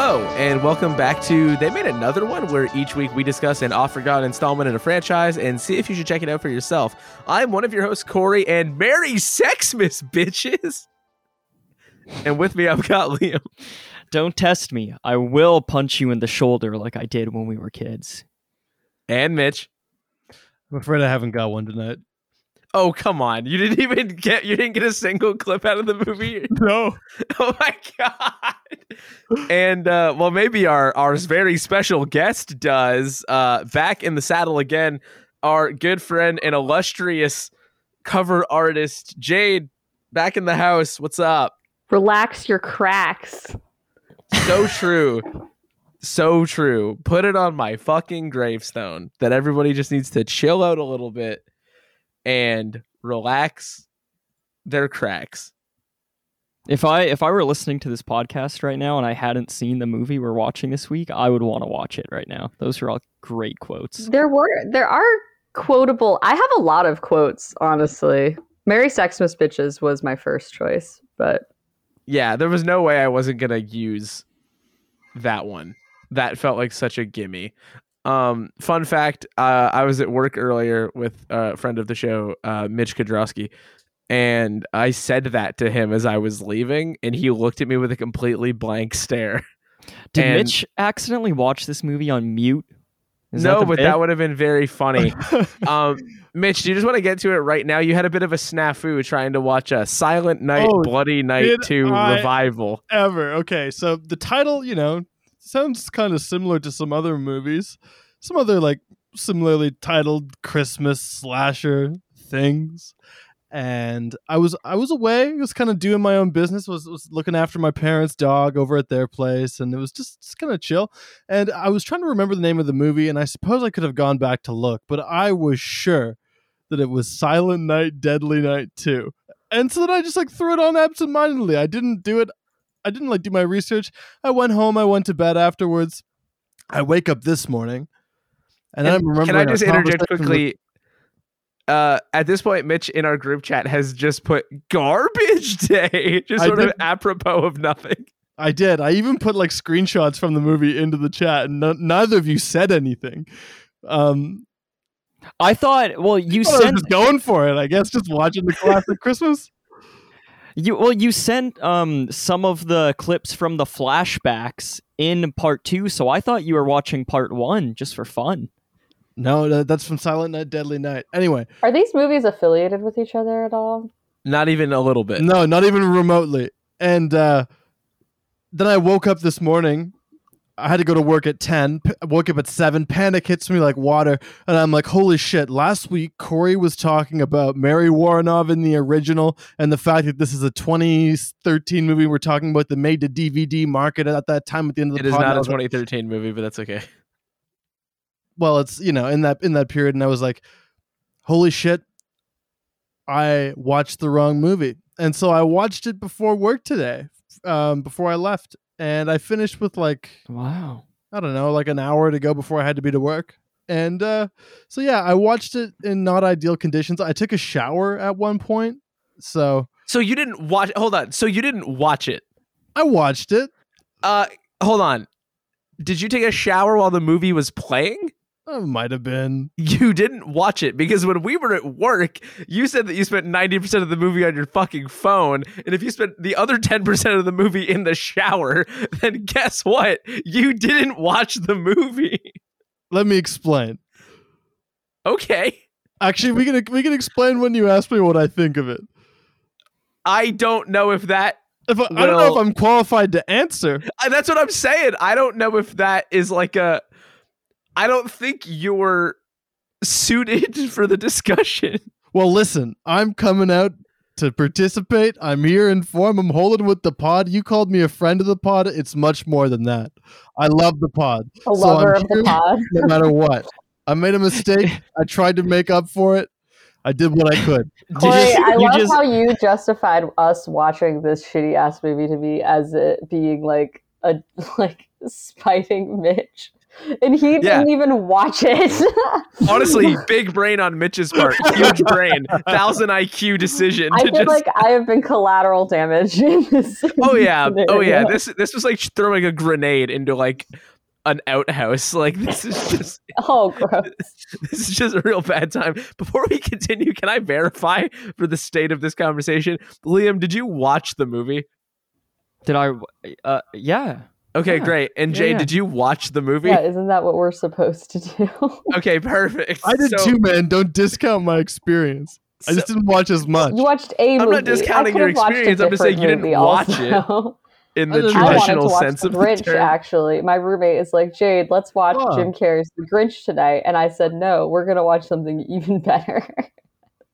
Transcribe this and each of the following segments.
Hello, and welcome back to. They made another one where each week we discuss an off forgotten installment in a franchise and see if you should check it out for yourself. I'm one of your hosts, Corey, and Merry Sexmas, bitches. And with me, I've got Liam. Don't test me. I will punch you in the shoulder like I did when we were kids. And Mitch. I'm afraid I haven't got one tonight. Oh come on! You didn't even get you didn't get a single clip out of the movie. No. Oh my god! And uh, well, maybe our our very special guest does. Uh, back in the saddle again, our good friend and illustrious cover artist Jade, back in the house. What's up? Relax your cracks. So true. So true. Put it on my fucking gravestone that everybody just needs to chill out a little bit and relax their cracks. If I if I were listening to this podcast right now and I hadn't seen the movie we're watching this week, I would want to watch it right now. Those are all great quotes. There were there are quotable. I have a lot of quotes, honestly. Mary Sexmas bitches was my first choice, but Yeah, there was no way I wasn't gonna use that one. That felt like such a gimme. Um, fun fact: uh, I was at work earlier with a friend of the show, uh, Mitch Kudrowski, and I said that to him as I was leaving, and he looked at me with a completely blank stare. Did And- Mitch accidentally watch this movie on mute? Is no, the but bit? that would have been very funny. um, Mitch, do you just want to get to it right now? You had a bit of a snafu trying to watch a Silent Night, Oh, Bloody Night 2 I- revival. Ever. Okay, so the title, you know, sounds kind of similar to some other movies. Some other like similarly titled Christmas slasher things. And I was I was away, I was kind of doing my own business, was was looking after my parents' dog over at their place, and it was just, just kind of chill. And I was trying to remember the name of the movie, and I suppose I could have gone back to look, but I was sure that it was Silent Night, Deadly Night 2. And so then I just like threw it on absentmindedly. I didn't do it. I didn't like do my research. I went home. I went to bed afterwards. I wake up this morning, and, And I'm remembering. Can I just interject conversation with- quickly? Uh, at this point, Mitch in our group chat has just put garbage day, just sort of apropos of nothing. I did. I even put like screenshots from the movie into the chat, and no- neither of you said anything. Um, I thought. Well, you I was sent just going for it. I guess just watching the classic Christmas. You. Well, you sent um some of the clips from the flashbacks in part two, so I thought you were watching part one just for fun. No, that's from Silent Night, Deadly Night. Anyway, are these movies affiliated with each other at all? Not even a little bit. No, not even remotely. And uh, then I woke up this morning. I had to go to work at 10. P- woke up at 7. Panic hits me like water. And I'm like, holy shit. Last week, Corey was talking about Mary Woronov in the original and the fact that this is a 2013 movie we're talking about the made to DVD market at that time at the end of the It is pod. not a I a was like, 2013 movie, but that's okay. well it's you know in that in that period and i was like holy shit i watched the wrong movie and so i watched it before work today um, before i left and i finished with like Wow. i don't know like an hour to go before i had to be to work and uh, so yeah i watched it in not ideal conditions i took a shower at one point so So you didn't watch. Hold on. So you didn't watch it. i watched it Uh, hold on. Did you take a shower while the movie was playing? Might have been You didn't watch it because when we were at work, you said that you spent 90% of the movie on your fucking phone. And if you spent the other 10% of the movie in the shower, then guess what? You didn't watch the movie. let me explain Okay. actually we can we can explain when you ask me what i think of it I don't know if that. if I, I don't know if i'm qualified to answer I- That's what I'm saying. I don't know if that is like a. I don't think you're suited for the discussion. Well, listen, I'm coming out to participate. I'm here in form. I'm holding with the pod. You called me a friend of the pod. It's much more than that. I love the pod, A So lover I'm of the pod. no matter what. I made a mistake. I tried to make up for it. I did what I could. Corey, just- I you love just- how you justified us watching this shitty ass movie to me as it being like a like spiting Mitch and he Yeah. didn't even watch it. Honestly, big brain on Mitch's part. Huge brain. Thousand IQ decision. I to feel just- like I have been collateral damage in this. oh yeah, oh yeah. This this was like throwing a grenade into like an outhouse. Like this is just Oh, gross. this is just a real bad time. Before we continue, can I verify for the state of this conversation? Liam, did you watch the movie? Did I? Uh, yeah. Okay, Yeah. great. And Yeah, Jay, yeah. did you watch the movie? Yeah, isn't that what we're supposed to do? Okay, perfect. I did So- too, man. Don't discount my experience. I just didn't watch as much. You watched a movie. I'm not discounting your could've watched a experience, I'm just saying you didn't movie watch it. in the I wanted to traditional watch sense The of the Grinch, term. actually. My roommate is like, Jade, let's watch Huh. Jim Carrey's The Grinch tonight. And I said, no, we're going to watch something even better.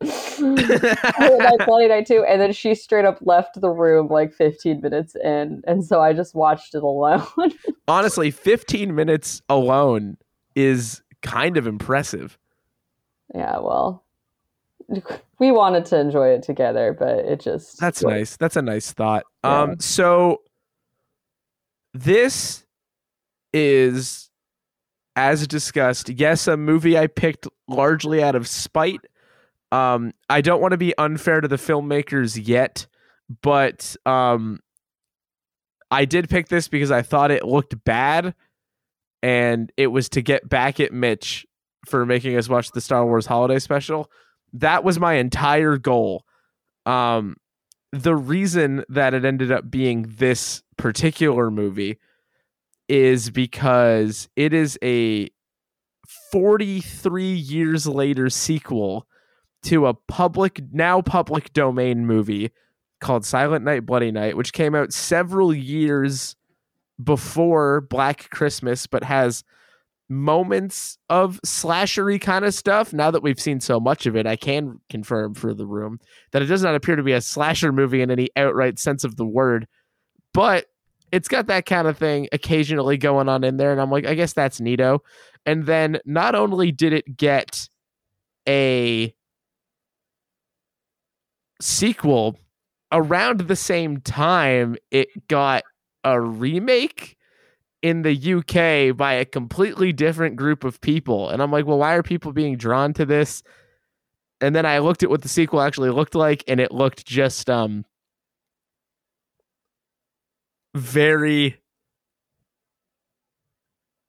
Night 2. And then she straight up left the room like 15 minutes in. And so I just watched it alone. Honestly, 15 minutes alone is kind of impressive. yeah, well, we wanted to enjoy it together, but it just. That's was- nice. That's a nice thought. Yeah. Um so this is as discussed, yes, a movie I picked largely out of spite. Um I don't want to be unfair to the filmmakers yet, but um I did pick this because I thought it looked bad and it was to get back at Mitch for making us watch the Star Wars holiday special. That was my entire goal. Um the reason that it ended up being this particular movie is because it is a 43 years later sequel to a public now public domain movie called Silent Night Bloody Night which came out several years before Black Christmas but has moments of slashery kind of stuff now that we've seen so much of it I can confirm for the room that it does not appear to be a slasher movie in any outright sense of the word, but it's got that kind of thing occasionally going on in there. And I'm like, I guess that's neato. And then not only did it get a sequel around the same time, it got a remake in the UK by a completely different group of people. And I'm like, well, why are people being drawn to this? and then I looked at what the sequel actually looked like, and it looked just um very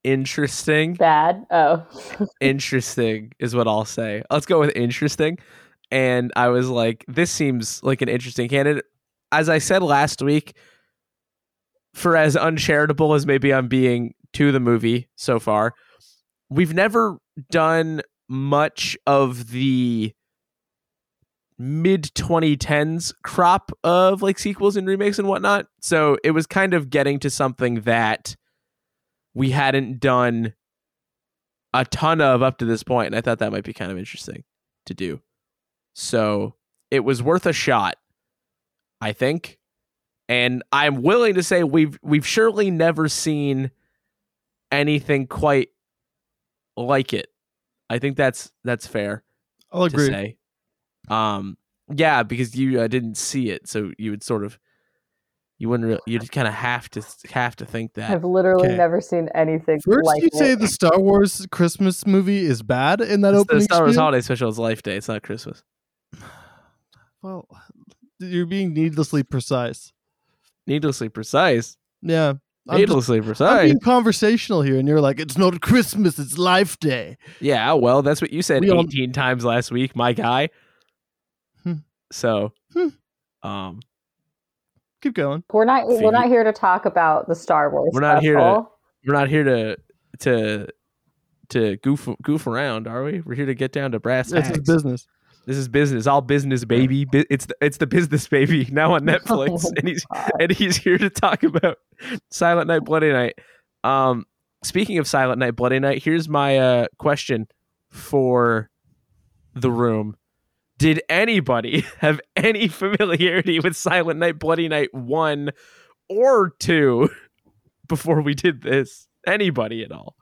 interesting. Bad. Oh. Interesting is what I'll say. Let's go with interesting. And I was like, this seems like an interesting candidate. As I said last week, for as uncharitable as maybe I'm being to the movie so far, we've never done much of the mid 2010s crop of like sequels and remakes and whatnot. So it was kind of getting to something that we hadn't done a ton of up to this point, and I thought that might be kind of interesting to do. So it was worth a shot, I think. And I'm willing to say we've we've surely never seen anything quite like it. I think that's that's fair I'll to agree. say. Um, yeah, because you uh, didn't see it, so you would sort of you wouldn't really, you'd kind of have to have to think that. I've literally Okay. never seen anything First, like you say the Star Wars Christmas movie is bad in that It's opening the Star Wars spiel? Holiday Special is Life Day. It's not Christmas. Well, you're being needlessly precise. Needlessly precise. Yeah. I'm, just, Needlessly I'm being conversational here, and you're like, it's not Christmas, it's Life Day. Yeah, well, that's what you said We all- 18 times last week, my guy. Hmm. So, Hmm. um, Keep going. We're not. Feed- We're not here to talk about the Star Wars. We're not here to- we're not here to to to goof goof around, are we? We're here to get down to brass That's his tacks. business. This is business, all business, baby. It's the, it's the business baby now on Netflix, Oh, and he's God. and he's here to talk about Silent Night, Bloody Night. Um, speaking of Silent Night, Bloody Night, here's my uh question for the room. Did anybody have any familiarity with Silent Night, Bloody Night one or two before we did this? Anybody at all?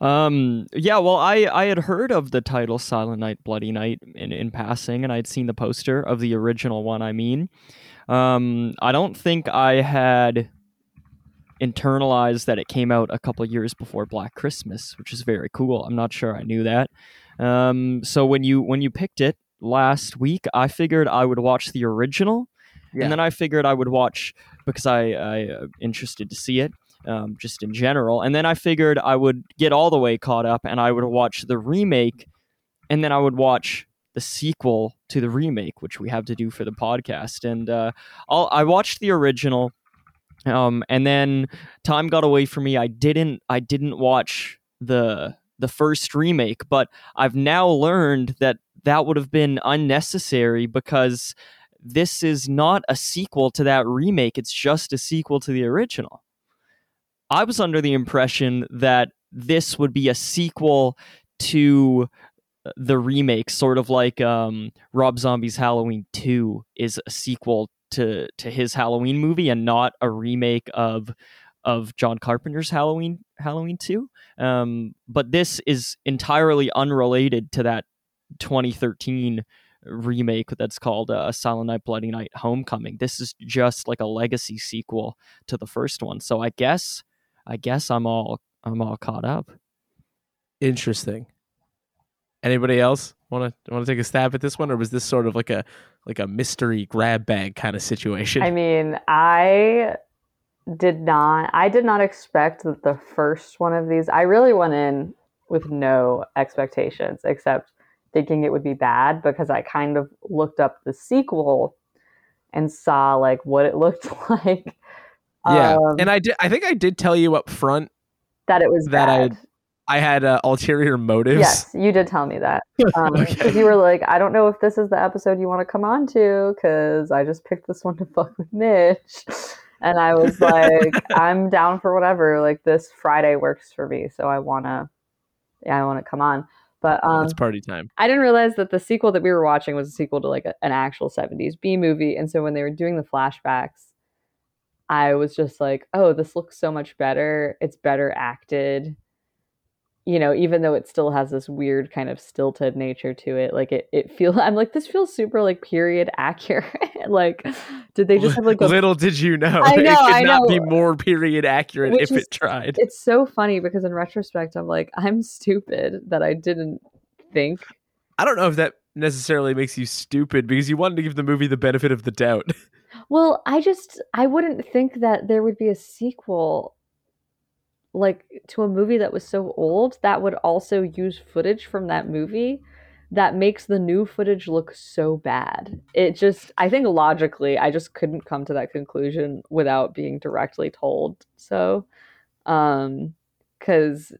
Um, yeah, well, I, I had heard of the title Silent Night, Bloody Night in, in passing, and I'd seen the poster of the original one, I mean. Um, I don't think I had internalized that it came out a couple years before Black Christmas, which is very cool. I'm not sure I knew that. Um, so when you when you picked it last week, I figured I would watch the original, Yeah. and then I figured I would watch because I I uh, interested to see it. Um, just in general, and then I figured I would get all the way caught up, and I would watch the remake, and then I would watch the sequel to the remake, which we have to do for the podcast. And uh, I watched the original, um, and then time got away from me. I didn't I didn't watch the the first remake, but I've now learned that that would have been unnecessary because this is not a sequel to that remake. It's just a sequel to the original. I was under the impression that this would be a sequel to the remake, sort of like um, Rob Zombie's Halloween 2 is a sequel to to his Halloween movie and not a remake of of John Carpenter's Halloween Halloween 2. Um, but this is entirely unrelated to that 2013 remake that's called uh, Silent Night Bloody Night Homecoming. This is just like a legacy sequel to the first one. So I guess I guess I'm all I'm all caught up. Interesting. Anybody else want to want to take a stab at this one, or was this sort of like a like a mystery grab bag kind of situation? I mean, I did not I did not expect that the first one of these I really went in with no expectations except thinking it would be bad because I kind of looked up the sequel and saw like what it looked like. Yeah, um, and I did. I think I did tell you up front that it was that I- bad. I had uh, ulterior motives. Yes, you did tell me that. Um, Okay. you were like, I don't know if this is the episode you want to come on to because I just picked this one to fuck with Mitch. And I was like, I'm down for whatever. Like this Friday works for me, so I wanna, yeah, I want to come on. But um, it's party time. I didn't realize that the sequel that we were watching was a sequel to like a, an actual 70s B movie. And so when they were doing the flashbacks, I was just like, oh, this looks so much better. It's better acted. You know, even though it still has this weird kind of stilted nature to it, like it, it feels. I'm like, this feels super like period accurate. like, did they just have like a Little did you know, I know, it could I not be more period accurate Which if is- it tried. it's so funny because in retrospect, I'm like, I'm stupid that I didn't think I don't know if that necessarily makes you stupid because you wanted to give the movie the benefit of the doubt. Well, I just I wouldn't think that there would be a sequel like to a movie that was so old that would also use footage from that movie that makes the new footage look so bad. It just I think logically I just couldn't come to that conclusion without being directly told. So um cuz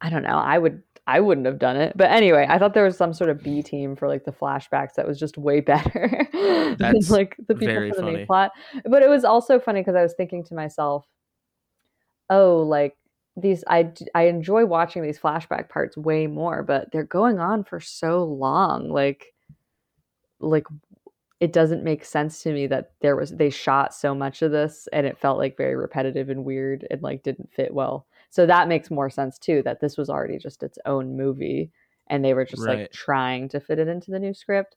I don't know, I would I wouldn't have done it. But anyway, I thought there was some sort of B team for like the flashbacks that was just way better than like the people for the funny. main plot. But it was also funny because I was thinking to myself, oh, like these I I enjoy watching these flashback parts way more, but they're going on for so long. Like like it doesn't make sense to me that there was they shot so much of this and it felt like very repetitive and weird and like didn't fit well. So that makes more sense too that this was already just its own movie and they were just Right. like trying to fit it into the new script.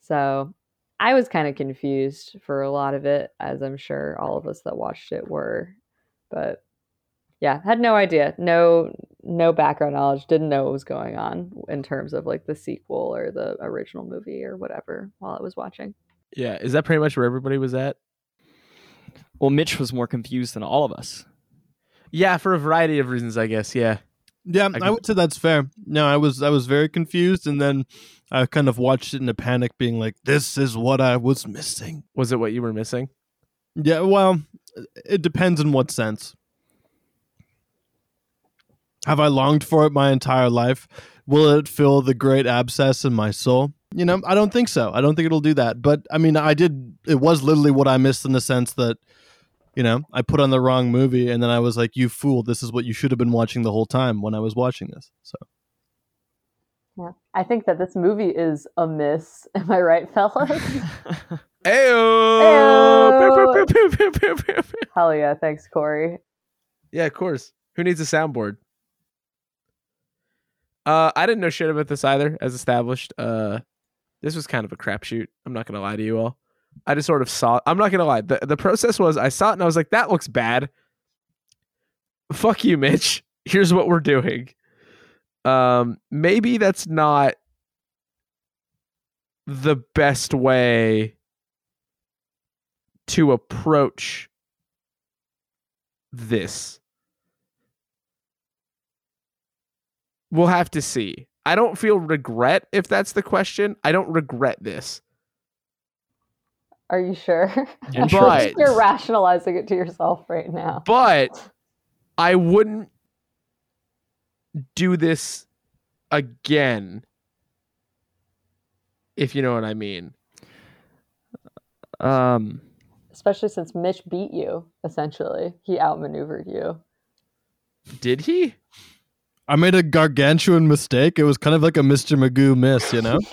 So I was kind of confused for a lot of it as I'm sure all of us that watched it were. But yeah, had no idea. No no background knowledge, didn't know what was going on in terms of like the sequel or the original movie or whatever while I was watching. Yeah, is that pretty much where everybody was at? Well, Mitch was more confused than all of us. Yeah, for a variety of reasons, I guess. Yeah. Yeah, I I, would say that's fair. No, I was I was very confused, and then I kind of watched it in a panic, being like, "This is what I was missing." Was it what you were missing? Yeah, well, it depends in what sense. Have I longed for it my entire life? Will it fill the great abscess in my soul? You know, I don't think so. I don't think it'll do that. But I mean, I did. It was literally what I missed in the sense that, you know, I put on the wrong movie, and then I was like, "You fool! This is what you should have been watching the whole time when I was watching this." So. Yeah. I think that this movie is a miss. Am I right, fellas? Ayo! Hell yeah, thanks, Corey. Yeah, of course. Who needs a soundboard? Uh, I didn't know shit about this either, as established. Uh, this was kind of a crapshoot. I'm not gonna lie to you all. I just sort of saw. It. I'm not gonna lie. the The process was I saw it and I was like, that looks bad. fuck you, Mitch. Here's what we're doing. Um, maybe that's not the best way to approach this. We'll have to see. I don't feel regret if that's the question. I don't regret this. Are you sure? Yeah, sure. I think You're rationalizing it to yourself right now. But I wouldn't do this again. If you know what I mean. Um, Especially since Mitch beat you, essentially. He outmaneuvered you. Did he? I made a gargantuan mistake. It was kind of like a Mr. Magoo miss, you know?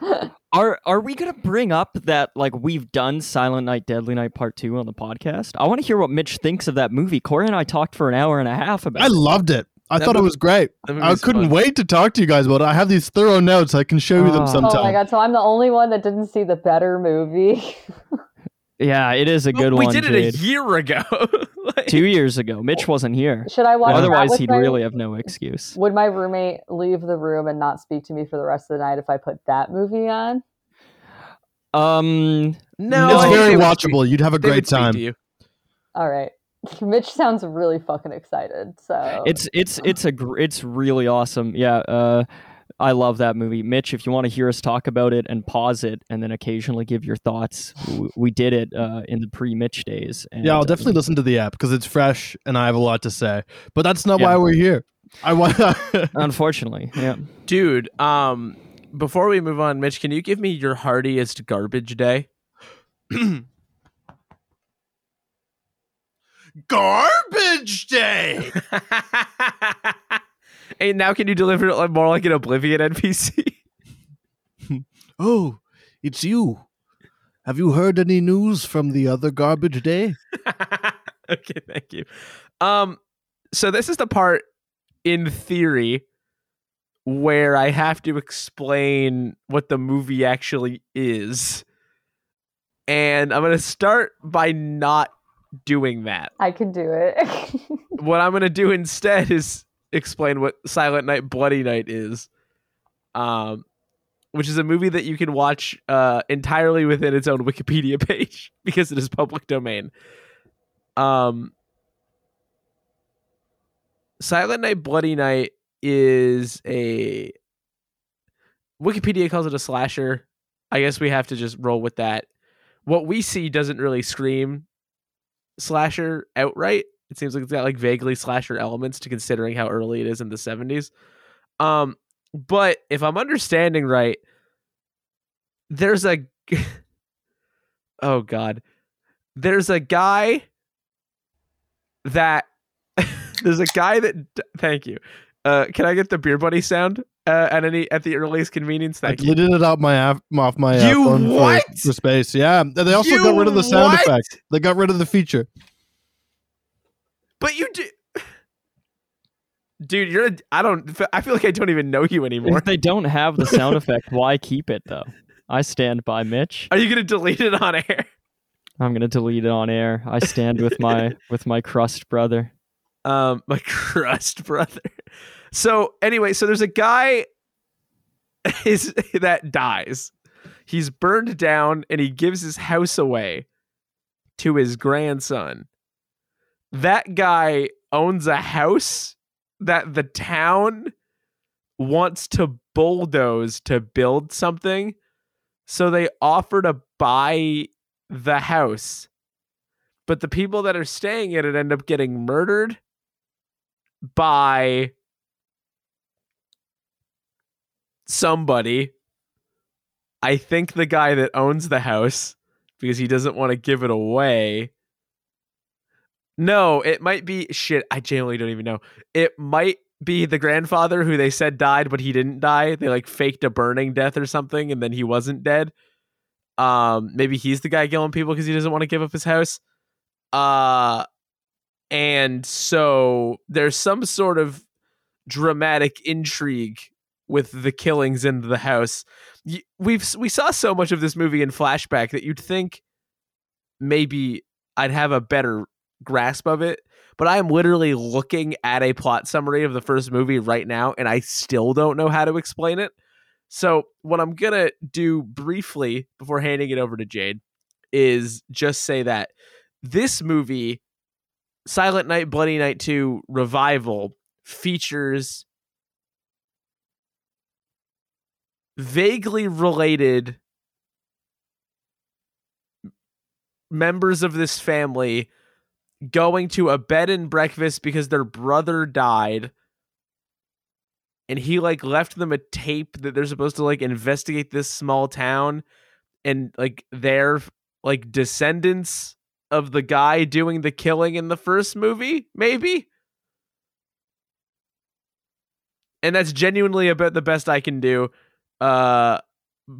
yeah. are are we gonna bring up that like we've done Silent Night, Deadly Night Part Two on the podcast? I want to hear what Mitch thinks of that movie. Corey and I talked for an hour and a half about. I it. loved it. I That thought it was great. I couldn't fun. wait to talk to you guys about it. I have these thorough notes. I can show you them Oh. sometime. Oh my god, so I'm the only one that didn't see the better movie. Yeah, it is a good we one. We did it Jade. a year ago. Like- Two years ago, Mitch wasn't here. Should I watch that Otherwise, he'd my- really have no excuse. Would my roommate leave the room and not speak to me for the rest of the night if I put that movie on? Um, no, it's very they would watchable. You'd have a great time. to you. All right. Mitch sounds really fucking excited. So it's it's it's a gr- it's really awesome. Yeah, uh, I love that movie. Mitch, if you want to hear us talk about it and pause it, and then occasionally give your thoughts, w- we did it uh, in the pre-Mitch days. And, Yeah, I'll uh, definitely listen to the app because it's fresh and I have a lot to say. But that's not Yeah. why we're here. I want. Unfortunately, yeah. Dude, um before we move on, Mitch, can you give me your heartiest garbage day? Garbage day. and now can you deliver it more like an Oblivion NPC? Oh, it's you. Have you heard any news from the other garbage day? okay, thank you. Um, so this is the part in theory where I have to explain what the movie actually is. And I'm gonna start by not doing that. I can do it. What I'm gonna do instead is explain what Silent Night Bloody Night is. Um which is a movie that you can watch uh, entirely within its own Wikipedia page because it is public domain. Um, Silent Night, Bloody Night is a Wikipedia calls it a slasher. I guess we have to just roll with that. What we see doesn't really scream slasher outright. It seems like it's got like vaguely slasher elements to considering how early it is in the 70s. Um, but if I'm understanding right, there's a oh god, there's a guy that there's a guy that thank you. Uh, can I get the beer buddy sound uh, at any at the earliest convenience? I Thank you. deleted it out my app, off my uh, You phone for- what? For, space. Yeah, they also You got rid of the sound what? effect. They got rid of the feature. But you do. Dude, you're. I don't. I feel like I don't even know you anymore. If they don't have the sound effect, why keep it though? I stand by Mitch. Are you gonna delete it on air? I'm gonna delete it on air. I stand with my with my crust brother. um my crust brother so anyway so there's a guy is that dies he's burned down and he gives his house away to his grandson that guy owns a house that the town wants to bulldoze to build something so they offer to buy the house but the people that are staying in it end up getting murdered by somebody. I think the guy that owns the house because he doesn't want to give it away. No, it might be shit. I genuinely don't even know. It might be the grandfather who they said died, but he didn't die. They like faked a burning death or something, and then he wasn't dead. Um, maybe he's the guy killing people because he doesn't want to give up his house. Uh, and so there's some sort of dramatic intrigue with the killings in the house. We've we saw so much of this movie in flashback that you'd think maybe I'd have a better grasp of it, but I am literally looking at a plot summary of the first movie right now, and I still don't know how to explain it. So, what I'm gonna do briefly before handing it over to Jade is just say that this movie, Silent Night, Bloody Night 2 Revival, features vaguely related members of this family going to a bed and breakfast because their brother died. And he like left them a tape that they're supposed to like investigate this small town. And like their like descendants of the guy doing the killing in the first movie maybe? And that's genuinely about the best i can do. Uh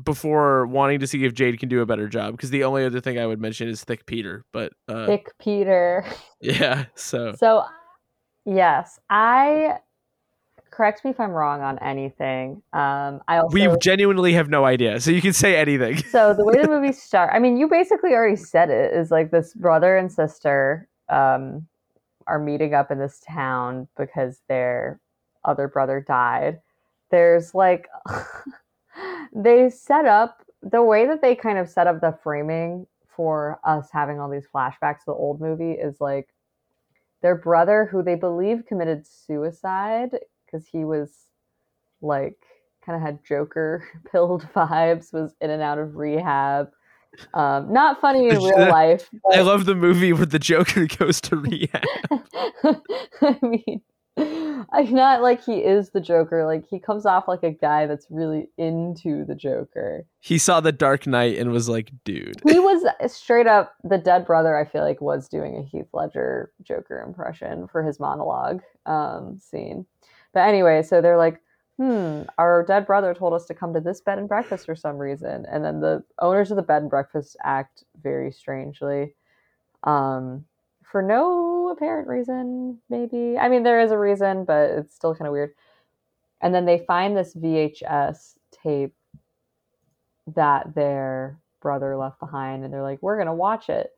before wanting to see if Jade can do a better job because the only other thing I would mention is Thick Peter, but uh, Thick Peter. yeah, so So, yes, I correct me if I'm wrong on anything. Um, I also we genuinely have no idea, so you can say anything. so the way the movie starts, I mean, you basically already said it. Is like this brother and sister um, are meeting up in this town because their other brother died. There's like they set up the way that they kind of set up the framing for us having all these flashbacks to the old movie is like their brother who they believe committed suicide because he was like kind of had joker pilled vibes was in and out of rehab um, not funny in real life I love the movie where the Joker goes to rehab. I mean, I'm not like he is the Joker. Like he comes off like a guy that's really into the Joker. he saw the Dark Knight and was like, "Dude, He was straight up the dead brother. I feel like was doing a Heath Ledger Joker impression for his monologue um, scene. But anyway, so they're like, "Hmm, our dead brother told us to come to this bed and breakfast for some reason," and then the owners of the bed and breakfast act very strangely. Um, for no apparent reason, maybe. I mean, there is a reason, but it's still kind of weird. And then they find this VHS tape that their brother left behind, and they're like, "We're gonna watch it."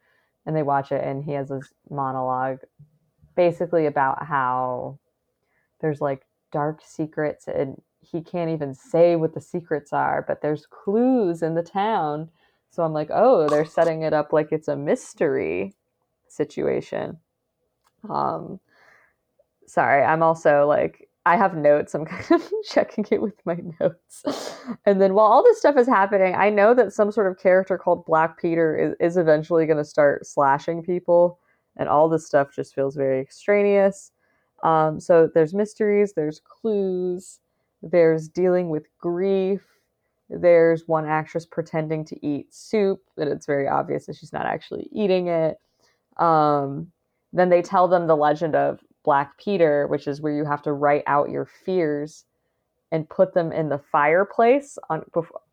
And they watch it, and he has this monologue, basically about how there's like dark secrets, and he can't even say what the secrets are, but there's clues in the town. So I'm like, oh, they're setting it up like it's a mystery situation. Um, sorry, I'm also like I have notes. I'm kind of checking it with my notes. And then while all this stuff is happening, I know that some sort of character called Black Peter is, is eventually going to start slashing people, and all this stuff just feels very extraneous. Um, so there's mysteries, there's clues, there's dealing with grief. There's one actress pretending to eat soup, and it's very obvious that she's not actually eating it. Um, then they tell them the legend of Black Peter, which is where you have to write out your fears and put them in the fireplace on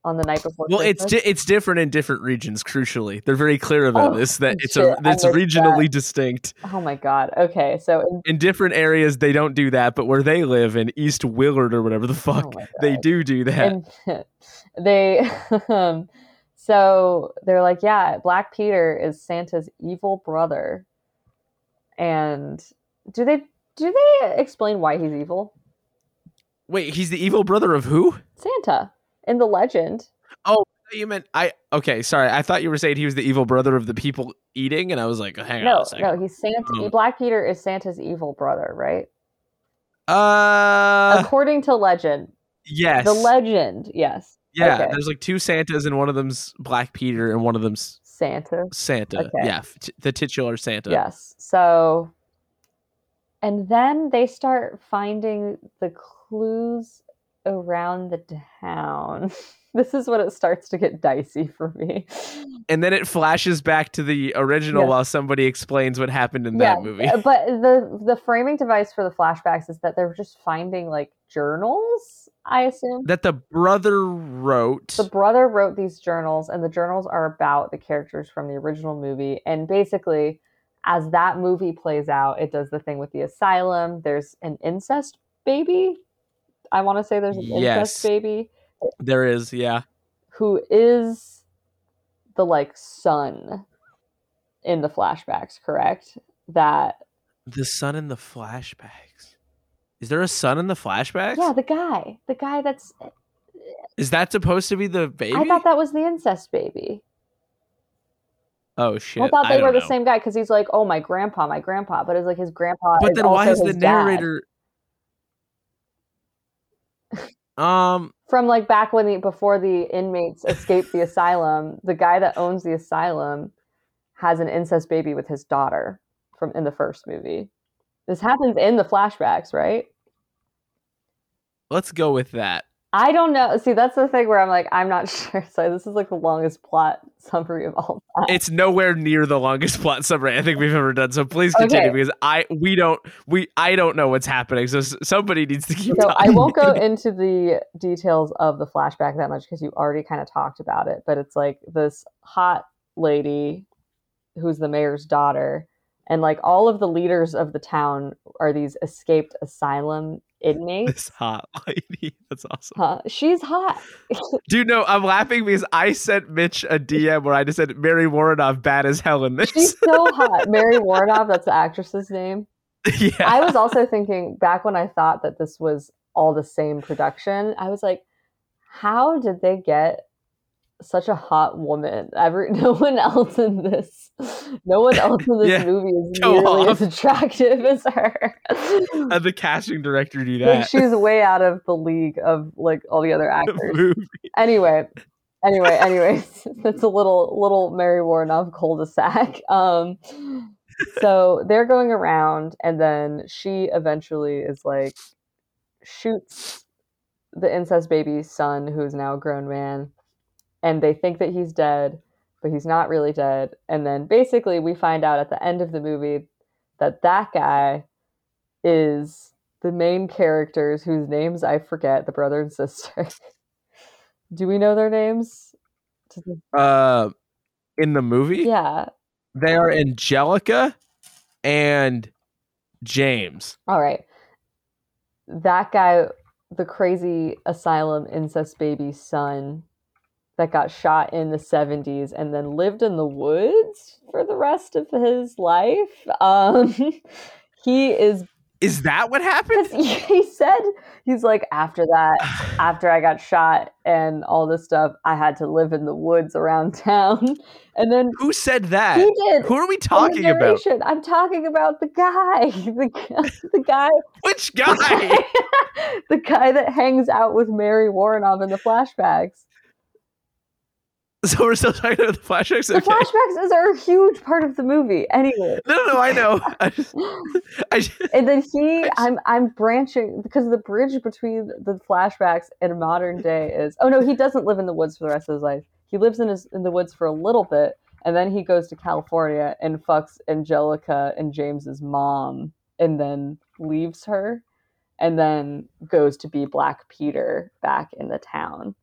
on the night before. well, it's di- it's different in different regions. Crucially, they're very clear about Oh, this that it's shit, a it's regionally distinct. oh my god. Okay, so in- In different areas, they don't do that, but where they live in East Willard or whatever the fuck, oh they do do that. and they um, so they're like yeah black peter is santa's evil brother and do they do they explain why he's evil Wait, he's the evil brother of who? santa in the legend Oh, You meant I? Okay, sorry. I thought you were saying he was the evil brother of the people eating, and I was like, hang on no a no he's santa Oh. black peter is santa's evil brother right Uh, according to legend yes. the legend yes yeah, okay. there's like two Santas, and one of them's Black Peter, and one of them's santa Santa. Okay. Yeah, t- the titular Santa. Yes. So, and then they start finding the clues around the town. this is when it starts to get dicey for me. And then it flashes back to the original while somebody explains what happened in yeah, that movie. uh, but the the framing device for the flashbacks is that they're just finding like journals. I assume that the brother wrote. the brother wrote these journals, and the journals are about the characters from the original movie. And basically, as that movie plays out, it does the thing with the asylum. There's an incest baby. I want to say there's an Yes. incest baby there is, yeah. who is the like son in the flashbacks, correct? That The son in the flashbacks. Is there a son in the flashbacks? Yeah, the guy, the guy that's. Is that supposed to be the baby? I thought that was the incest baby. oh shit! I thought they were don't the know. same guy because he's like, "Oh, my grandpa, my grandpa," but it's like his grandpa. But then why is the narrator? Um, from like back when the before the inmates escaped the asylum? The guy that owns the asylum has an incest baby with his daughter from in the first movie. This happens in the flashbacks, right? let's go with that. I don't know. See, that's the thing where I'm like, I'm not sure. So this is like the longest plot summary of all time. It's nowhere near the longest plot summary I think we've ever done. So please continue Okay. because I we don't we I don't know what's happening. So somebody needs to keep So I won't go into the details of the flashback that much because you already kind of talked about it. But it's like this hot lady who's the mayor's daughter, and like all of the leaders of the town are these escaped asylum inmates. this hot lady. That's awesome. Huh? She's hot. Dude, no, I'm laughing because I sent Mitch a DM where I just said Mary Woronov bad as hell in this. She's so hot. Mary Woronov, that's the actress's name. yeah. I was also thinking back when I thought that this was all the same production. I was like, how did they get such a hot woman? Every no one else in this, no one else in this Yeah, movie is nearly off. as attractive as her. Had the casting director do like that. she's way out of the league of like all the other actors. movie. anyway, anyway, anyways, it's a little little Mary Woronov cul-de-sac. Um, so they're going around, and then she eventually is like shoots the incest baby's son, who is now a grown man, and they think that he's dead, but he's not really dead. And then basically, we find out at the end of the movie that that guy is the main characters whose names I forget, the brother and sister. Do we know their names? Uh, in the movie, Yeah. they are Angelica and James. All right. That guy, the crazy asylum incest baby son that got shot in the 70s and then lived in the woods for the rest of his life. Um, he is Is that what happened? he said he's like after that after i got shot and all this stuff i had to live in the woods around town and then Who said that? he did Who are we talking about? i'm talking about the guy the, guy- the guy Which guy, the guy that hangs out with mary woronov in the flashbacks so we're still talking about the flashbacks. the Okay. flashbacks is are a huge part of the movie anyway no, no, no, I know. I just, I just, and then he I- i'm i'm branching because the bridge between the flashbacks and modern day is oh no he doesn't live in the woods for the rest of his life he lives in his in the woods for a little bit and then he goes to california and fucks angelica and james's mom and then leaves her and then goes to be black peter back in the town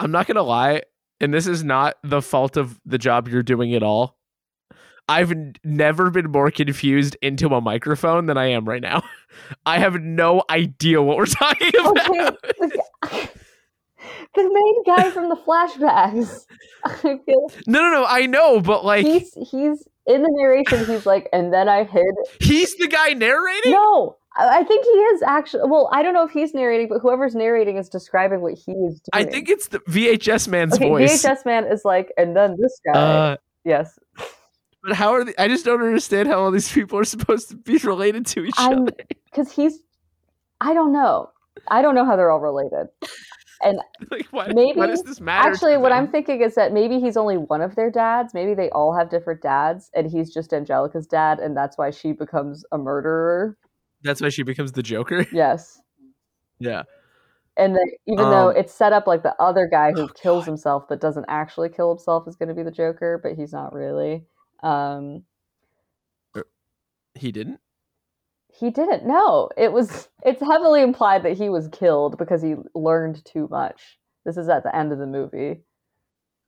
I'm not gonna lie, and this is not the fault of the job you're doing at all. I've n- never been more confused into a microphone than I am right now. I have no idea what we're talking oh, about. okay the, main guy from the flashbacks i feel No, no, no. I know, but like he's, he's he's in the narration he's like and then i hid He's the guy narrating. no i think he is actually well i don't know if he's narrating but whoever's narrating is describing what he is doing I think it's the VHS man's okay, voice. vhs man is like and then this guy Uh, yes but how are they? I just don't understand how all these people are supposed to be related to each i'm other. because he's i don't know i don't know how they're all related And Like, why, maybe- why does this matter? actually what i'm thinking is that maybe he's only one of their dads maybe they all have different dads and he's just angelica's dad and that's why she becomes a murderer That's why she becomes the Joker. yes Yeah. And then, even though Um, it's set up like the other guy who Oh, kills God. himself but doesn't actually kill himself is going to be the Joker, but he's not really. Um, He didn't. he didn't. No, it was. It's heavily implied that he was killed because he learned too much. This is at the end of the movie.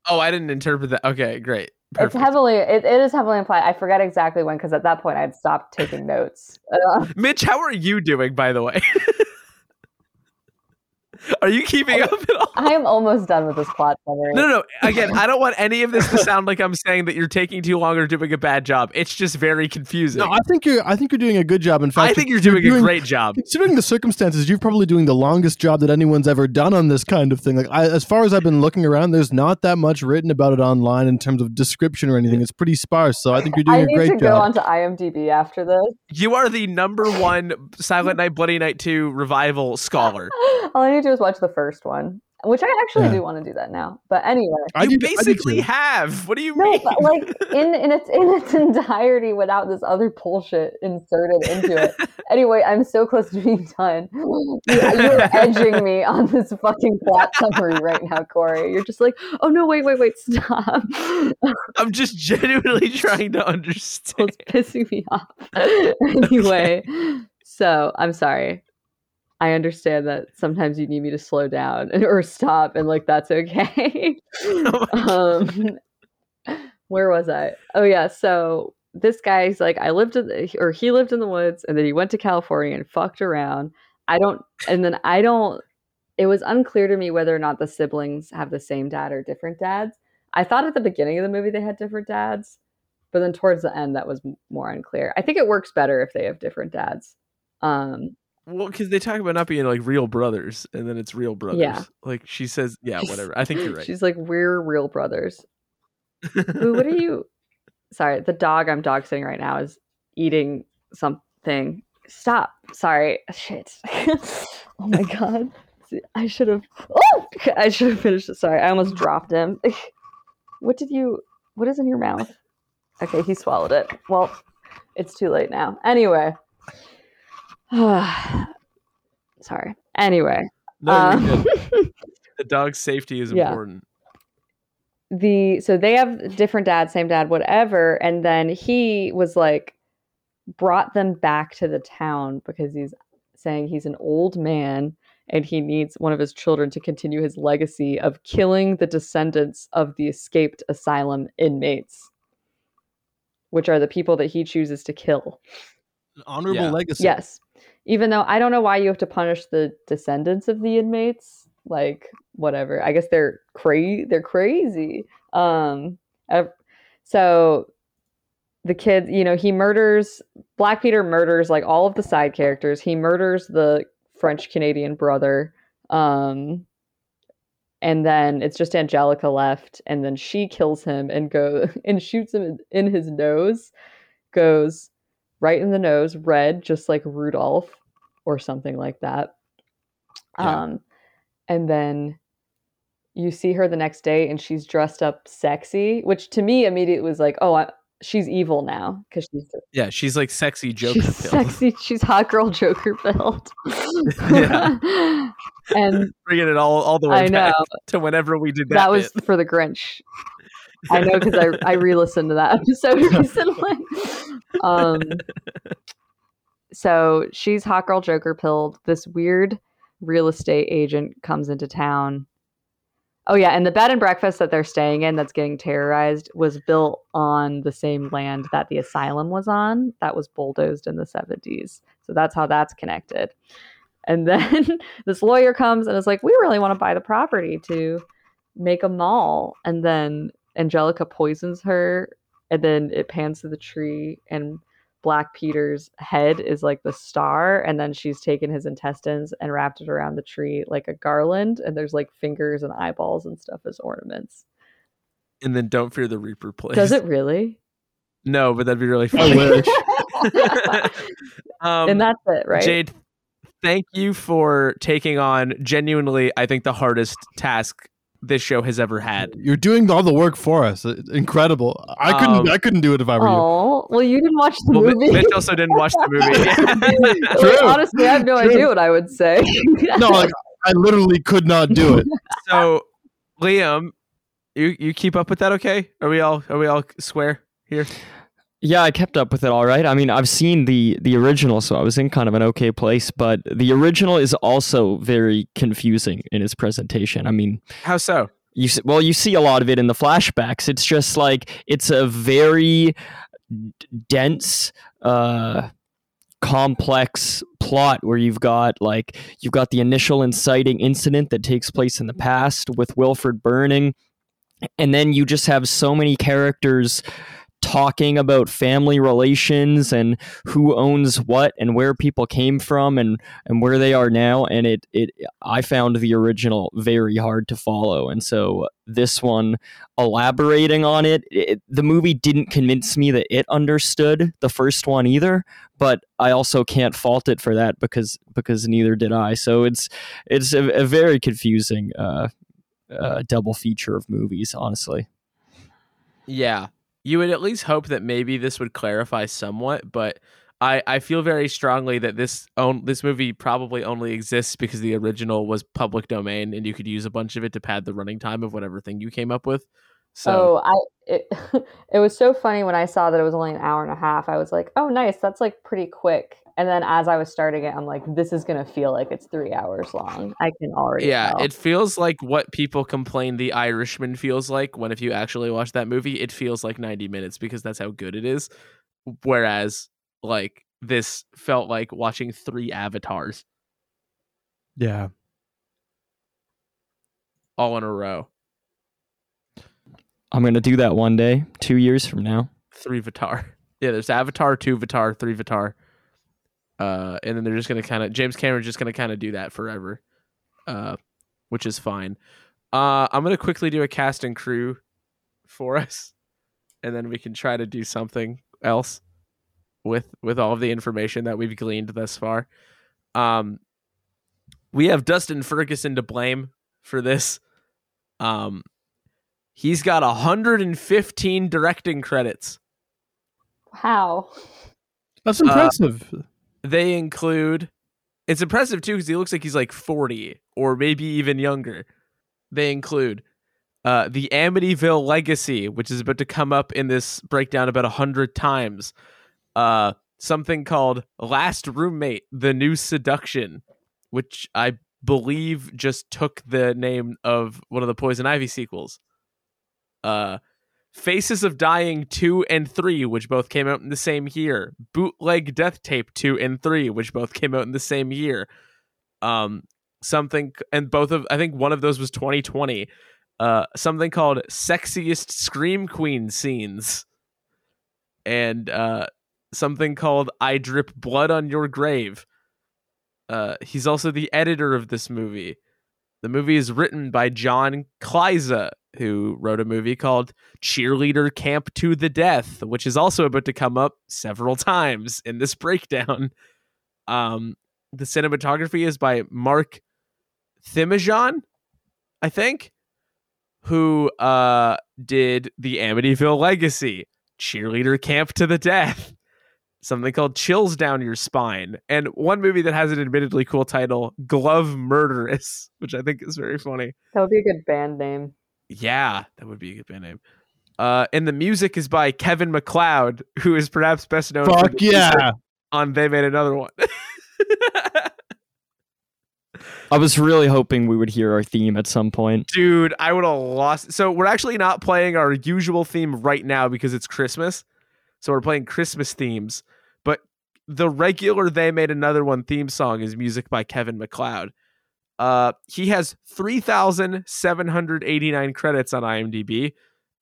Oh, I didn't interpret that. Okay, great. It's heavily. It, it is heavily implied. I forget exactly when because at that point I had stopped taking notes. Mitch, how are you doing, by the way? Are you keeping up at all? I am almost done with this plot summary. No, no, no. Again, I don't want any of this to sound like I'm saying that you're taking too long or doing a bad job. It's just very confusing. No, I think you're. I think you're doing a good job. In fact, I think you're doing a great job. Considering the circumstances, you're probably doing the longest job that anyone's ever done on this kind of thing. Like, I, as far as I've been looking around, there's not that much written about it online in terms of description or anything. It's pretty sparse. So I think you're doing I a need great to go job. onto IMDb after this. You are the number one Silent Night, Bloody Night 2 revival scholar. All I need to do is watch the first one, which I actually Yeah. do want to do that now. But anyway, I you do- I basically too. have. What do you no, mean? but like in in its in its entirety without this other bullshit inserted into it. Anyway, I'm so close to being done. You- You're edging me on this fucking plot summary right now, Corey. You're just like, oh no, wait, wait, wait, stop. I'm just genuinely trying to understand. it's pissing me off. anyway, so I'm sorry. I understand that sometimes you need me to slow down or stop, and like that's okay. um, where was I? Oh yeah, so this guy's like, I lived in, the, or he lived in the woods, and then he went to California and fucked around. I don't, and then I don't. It was unclear to me whether or not the siblings have the same dad or different dads. I thought at the beginning of the movie they had different dads, but then towards the end that was more unclear. I think it works better if they have different dads. Um, Well, because they talk about not being like real brothers, and then it's real brothers. Yeah. Like she says, yeah, whatever. I think you're right. She's like, we're real brothers. Ooh, what are you? Sorry, the dog I'm dog sitting right now is eating something. Stop. Sorry. Shit. oh my god. I should have. Oh, I should have finished it. Sorry, I almost dropped him. what did you? What is in your mouth? Okay, he swallowed it. Well, it's too late now. Anyway. Sorry. Anyway. no, um. The dog's safety is Yeah. important. the so they have different dad, same dad, whatever, and then he was like brought them back to the town because he's saying he's an old man and he needs one of his children to continue his legacy of killing the descendants of the escaped asylum inmates, which are the people that he chooses to kill. Honorable Yeah. legacy. Yes. Even though I don't know why you have to punish the descendants of the inmates. Like whatever. I guess they're crazy. They're crazy. Um. So the kid, you know, he murders Black Peter murders like all of the side characters. He murders the French Canadian brother. Um. And then it's just Angelica left, and then she kills him and go and shoots him in- in his nose. Goes right in the nose, red, just like Rudolph or something like that. Yeah. Um, and then you see her the next day and she's dressed up sexy, which to me immediately was like, oh, I, she's evil now because she's, Yeah, she's like sexy Joker she's sexy. She's hot girl Joker built. Yeah. and Bringing it all all the way I know back to whenever we did that. that, was bit. for the Grinch. I know because I, I re-listened to that episode recently. Um, so she's hot girl Joker pilled. This weird real estate agent comes into town. Oh yeah, and the bed and breakfast that they're staying in that's getting terrorized was built on the same land that the asylum was on. That was bulldozed in the 70s. So that's how that's connected. And then this lawyer comes and is like, "We really want to buy the property to make a mall." And then Angelica poisons her, and then it pans to the tree, and Black Peter's head is like the star, and then she's taken his intestines and wrapped it around the tree like a garland, and there's like fingers and eyeballs and stuff as ornaments. and then don't fear the Reaper plays. Does it really? No, but that'd be really I funny. um, and that's it, right? Jade, thank you for taking on genuinely, I think, the hardest task this show has ever had. You're doing all the work for us. Incredible. I couldn't. Um, I couldn't do it if I were you. Oh, well, you didn't watch the Well, movie. Mitch also didn't watch the movie. Like, True. honestly, I have no True. idea what I would say. No, like I literally could not do it. so, Liam, you you keep up with that? Okay? Are we all are we all square here? Yeah, I kept up with it all right. I mean, I've seen the the original, so I was in kind of an okay place. But the original is also very confusing in its presentation. I mean, How so? you well, you see a lot of it in the flashbacks. It's just like it's a very d- dense, uh, complex plot where you've got like you've got the initial inciting incident that takes place in the past with Wilfred burning and then you just have so many characters talking about family relations and who owns what and where people came from and and where they are now. And it it I found the original very hard to follow. And so this one elaborating on it, it the movie didn't convince me that it understood the first one either but I also can't fault it for that because because neither did I. So it's it's a, a very confusing uh, uh double feature of movies honestly. Yeah. You would at least hope that maybe this would clarify somewhat, but I, I feel very strongly that this own this movie probably only exists because the original was public domain and you could use a bunch of it to pad the running time of whatever thing you came up with. So oh, I it, it was so funny when I saw that it was only an hour and a half. I was like, "Oh, nice. That's like pretty quick." And then as I was starting it, I'm like, "This is gonna feel like it's three hours long." I can already. yeah, tell. it feels like what people complain the Irishman feels like when if you actually watch that movie, it feels like 90 minutes because that's how good it is. Whereas like this felt like watching three avatars Yeah. all in a row. I'm going to do that one day 2 years from now three Vitar. Yeah, there's Avatar, two Vitar, three Vitar. Uh, and then they're just gonna kind of James Cameron's just gonna kind of do that forever, uh, which is fine. Uh, I'm gonna quickly do a cast and crew for us, and then we can try to do something else with with all of the information that we've gleaned thus far. Um, we have Dustin Ferguson to blame for this. Um, he's got 115 directing credits. How? That's Uh, impressive. They include it's impressive too because he looks like he's like 40 or maybe even younger. They include uh, the amityville legacy which is about to come up in this breakdown about a hundred times. Uh, something called last roommate the new seduction which i believe just took the name of one of the poison ivy sequels. Uh, Faces of Dying 2 and 3, which both came out in the same year. Bootleg Death Tape 2 and 3, which both came out in the same year. Um something and both of I think one of those was 2020. Uh something called Sexiest Scream Queen Scenes. And uh something called I Drip Blood on Your Grave. Uh he's also the editor of this movie. The movie is written by John Kleiza, who wrote a movie called Cheerleader Camp to the Death, which is also about to come up several times in this breakdown. Um, the cinematography is by Mark Thimajan, I think, who uh, did the Amityville Legacy, Cheerleader Camp to the Death, something called Chills Down Your Spine, and one movie that has an admittedly cool title, Glove Murderous, which I think is very funny. That would be a good band name. Yeah, that would be a good band name. Uh, and the music is by Kevin MacLeod, who is perhaps best known Fuck the yeah. on They Made Another One. I was really hoping we would hear our theme at some point. Dude, I would have lost. So we're actually not playing our usual theme right now because it's Christmas. So we're playing Christmas themes. The regular They Made Another One theme song is music by Kevin MacLeod. Uh, he has 3,789 credits on IMDb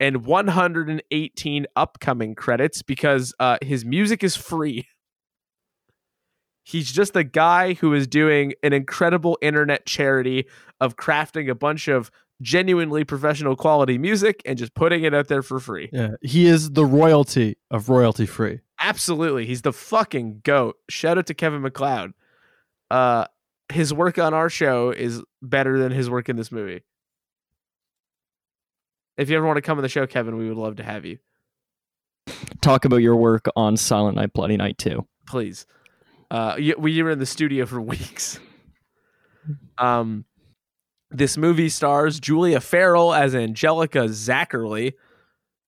and 118 upcoming credits because uh, his music is free. He's just a guy who is doing an incredible internet charity of crafting a bunch of genuinely professional quality music and just putting it out there for free. Yeah. He is the royalty of royalty free. Absolutely. He's the fucking goat. Shout out to Kevin MacLeod. Uh his work on our show is better than his work in this movie. If you ever want to come on the show, Kevin, we would love to have you. Talk about your work on Silent Night, Bloody Night 2. Please. Uh we were in the studio for weeks. Um this movie stars Julia Farrell as Angelica Zachary,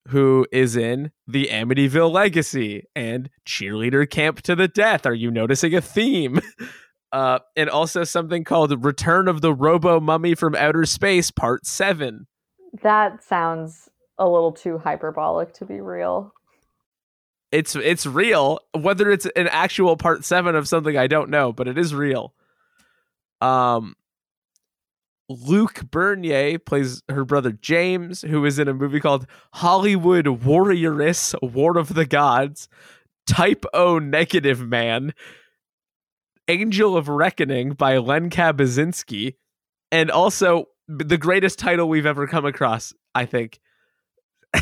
who is in The Amityville Legacy and Cheerleader Camp to the Death. Are you noticing a theme? Uh, and also something called Return of the Robo Mummy from Outer Space, Part 7. That sounds a little too hyperbolic to be real. It's it's real. Whether it's an actual part seven of something, I don't know, but it is real. Um, Luke Bernier plays her brother James, who is in a movie called Hollywood Warrioress War of the Gods, Type O Negative Man, Angel of Reckoning by Len Kabasinski, and also the greatest title we've ever come across, I think.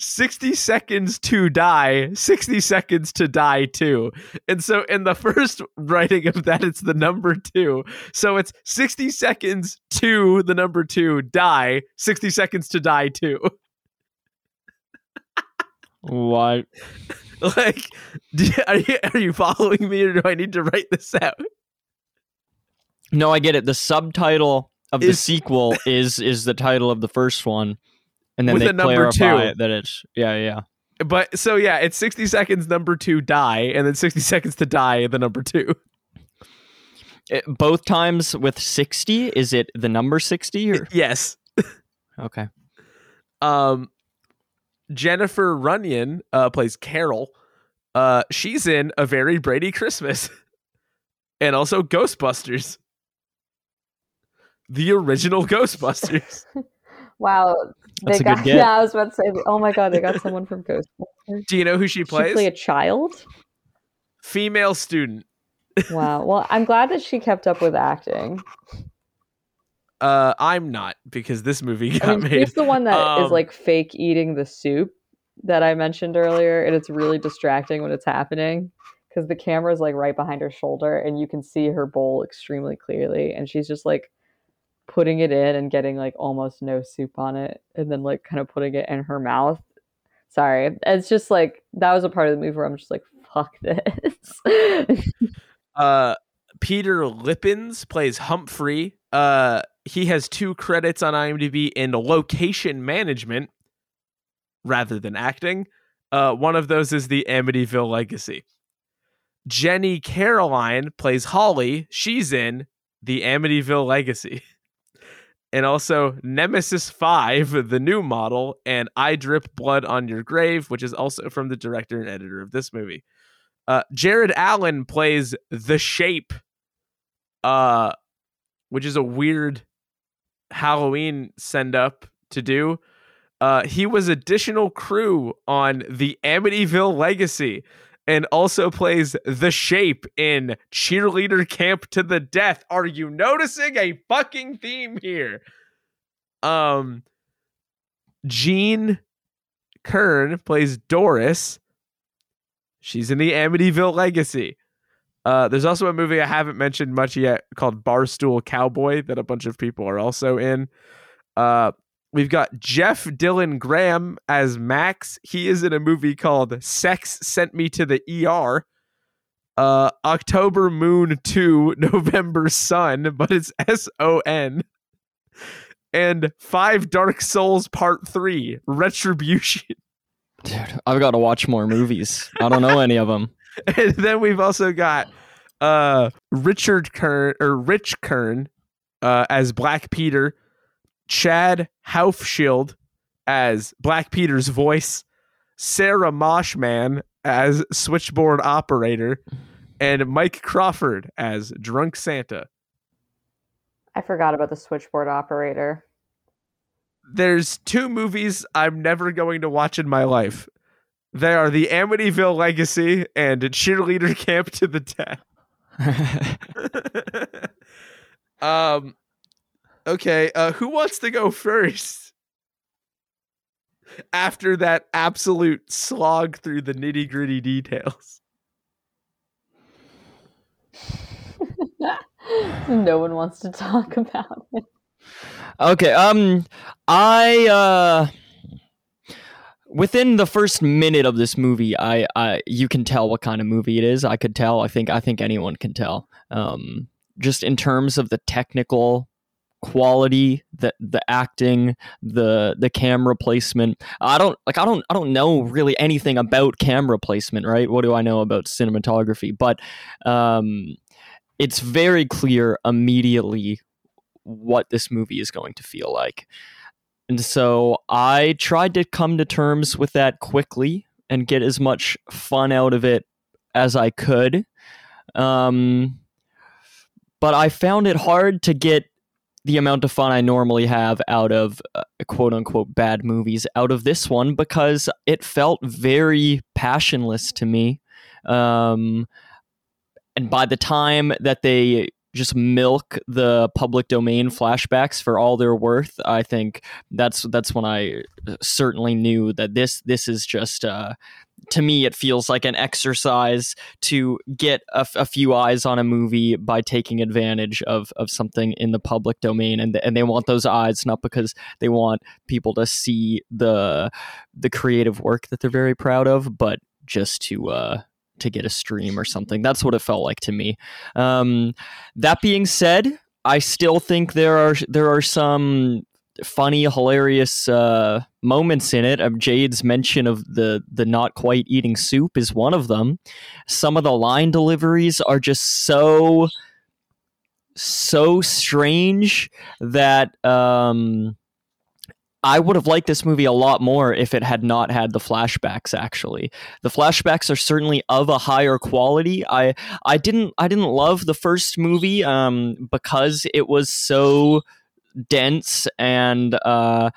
60 seconds to die, 60 seconds to die too. And so in the first writing of that, it's the number two. So it's 60 seconds to the number two, die, 60 seconds to die too. What? Like, you- are you, are you following me or do I need to write this out? No, I get it. The subtitle of the Is- sequel is is the title of the first one, and then With they a number clarify two. that it's yeah, yeah. But so yeah, it's 60 seconds number two die, and then 60 seconds to die the number two. It- both times with sixty. Is it the number sixty or Yes. okay? Um, Jennifer Runyon uh, plays Carol. Uh, she's in A Very Brady Christmas, and also Ghostbusters, the original Ghostbusters. Wow. They That's a got, good get. Yeah, I was about to say, oh my god, they got someone from Ghostbusters. Do you know who she plays? She plays? play a child? Female student. Wow. Well, I'm glad that she kept up with acting. Uh, I'm not because this movie got I mean, made. she's the one that is Um, like fake eating the soup that I mentioned earlier, and it's really distracting when it's happening because the camera's like right behind her shoulder, and you can see her bowl extremely clearly, and she's just like putting it in and getting like almost no soup on it, and then like kind of putting it in her mouth. Sorry, it's just like that was a part of the movie where I'm just like, fuck this. Uh, Peter Lippens plays Humphrey. Uh, he has two credits on IMDb in location management rather than acting. Uh, one of those is the Amityville Legacy. Jenny Caroline plays Holly. She's in the Amityville Legacy. And also Nemesis 5, the new model, and I Drip Blood on Your Grave, which is also from the director and editor of this movie. Uh, Jared Allen plays The Shape, uh, which is a weird Halloween send up to do. Uh, he was additional crew on the Amityville Legacy and also plays The Shape in Cheerleader Camp to the Death. Are you noticing a fucking theme here? Um, Jean Kern plays Doris. She's in the Amityville Legacy. Uh, there's also a movie I haven't mentioned much yet called Barstool Cowboy that a bunch of people are also in. Uh, we've got Jeff Dylan Graham as Max. He is in a movie called Sex Sent Me to the ER. Uh, October Moon 2, November Sun, but it's S O N. And Five Dark Souls Part 3, Retribution. Dude, I've got to watch more movies. I don't know any of them. and then we've also got uh Richard Kern or Rich Kern uh as Black Peter, Chad Haufschild as Black Peter's voice, Sarah Moshman as switchboard operator, and Mike Crawford as drunk Santa. I forgot about the switchboard operator. There's two movies I'm never going to watch in my life. They are the Amityville Legacy and Cheerleader Camp to the Death. um okay uh who wants to go first after that absolute slog through the nitty-gritty details no one wants to talk about it. Okay. Um, I uh, within the first minute of this movie, I, I, you can tell what kind of movie it is. I could tell. I think, I think anyone can tell. Um, just in terms of the technical quality, the the acting, the the camera placement. I don't like. I don't. I don't know really anything about camera placement. Right? What do I know about cinematography? But um, it's very clear immediately what this movie is going to feel like. And so I tried to come to terms with that quickly and get as much fun out of it as I could. Um, but I found it hard to get the amount of fun I normally have out of uh, quote unquote bad movies out of this one because it felt very passionless to me. Um, and by the time that they just milk the public domain flashbacks for all they're worth, I think that's that's when I uh, certainly knew that this this is just uh, to me it feels like an exercise to get a, a, few eyes on a movie by taking advantage of of something in the public domain and and they want those eyes not because they want people to see the the creative work that they're very proud of but just to uh to get a stream or something. That's what it felt like to me. Um that being said I still think there are there are some funny, hilarious uh, moments in it. Um, Jade's mention of the the not quite eating soup is one of them. Some of the line deliveries are just so so strange that um, I would have liked this movie a lot more if it had not had the flashbacks actually. The flashbacks are certainly of a higher quality. I I didn't I didn't love the first movie um, because it was so dense and uh,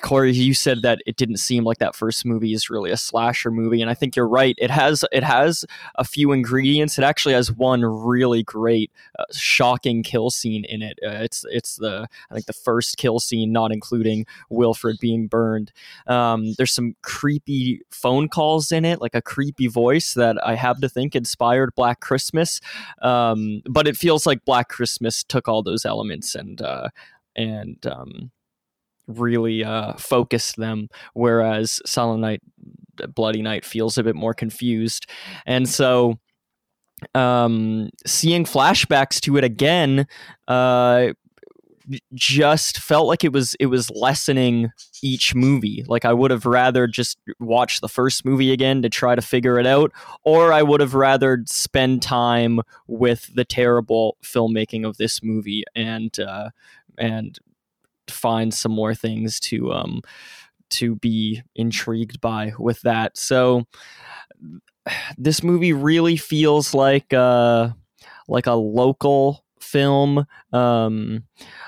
Corey, you said that it didn't seem like that first movie is really a slasher movie, and I think you're right. It has it has a few ingredients. It actually has one really great, uh, shocking kill scene in it. Uh, it's it's the I think the first kill scene, not including Wilfred being burned. Um, there's some creepy phone calls in it, like a creepy voice that I have to think inspired Black Christmas. Um, but it feels like Black Christmas took all those elements and uh, and um, really uh, focused them, whereas Silent Night, Bloody Night feels a bit more confused, and so um, seeing flashbacks to it again uh, just felt like it was it was lessening each movie. Like i would have rather just watch the first movie again to try to figure it out or i would have rather spend time with the terrible filmmaking of this movie and uh, and find some more things to um to be intrigued by with that. So this movie really feels like uh like a local film um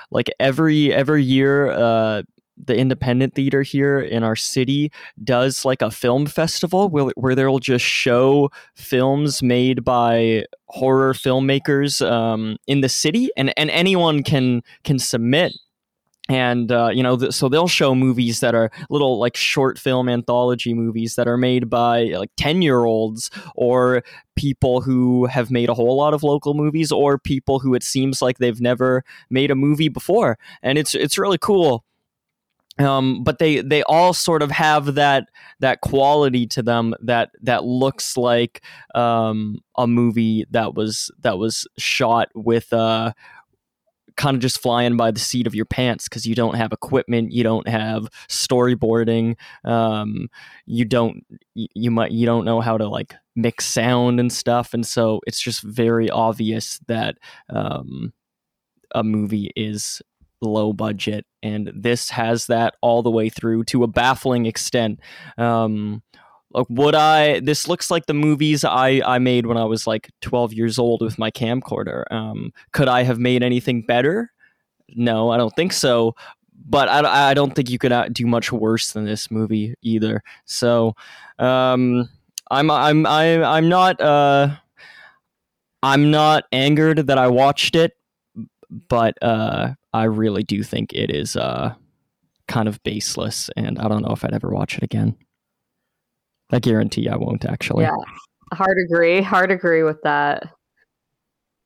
like every every year uh the independent theater here in our city does like a film festival where, where they'll just show films made by horror filmmakers um, in the city and, and anyone can can submit and uh, you know th- so they'll show movies that are little like short film anthology movies that are made by like 10 year olds or people who have made a whole lot of local movies or people who it seems like they've never made a movie before. And it's it's really cool. Um, but they they all sort of have that that quality to them that that looks like um, a movie that was that was shot with uh, kind of just flying by the seat of your pants because you don't have equipment, you don't have storyboarding, um, you don't you, you might you don't know how to like mix sound and stuff, and so it's just very obvious that um, a movie is low budget and this has that all the way through to a baffling extent. Um, like would I? This looks like the movies I I made when I was like 12 years old with my camcorder. Um, could I have made anything better? No, I don't think so. But I, I don't think you could uh, do much worse than this movie either. So, um, I'm I'm I'm I'm not uh, I'm not angered that I watched it, but uh, I really do think it is uh, kind of baseless, and I don't know if I'd ever watch it again. I guarantee I won't actually. Yeah, hard agree. Hard agree with that.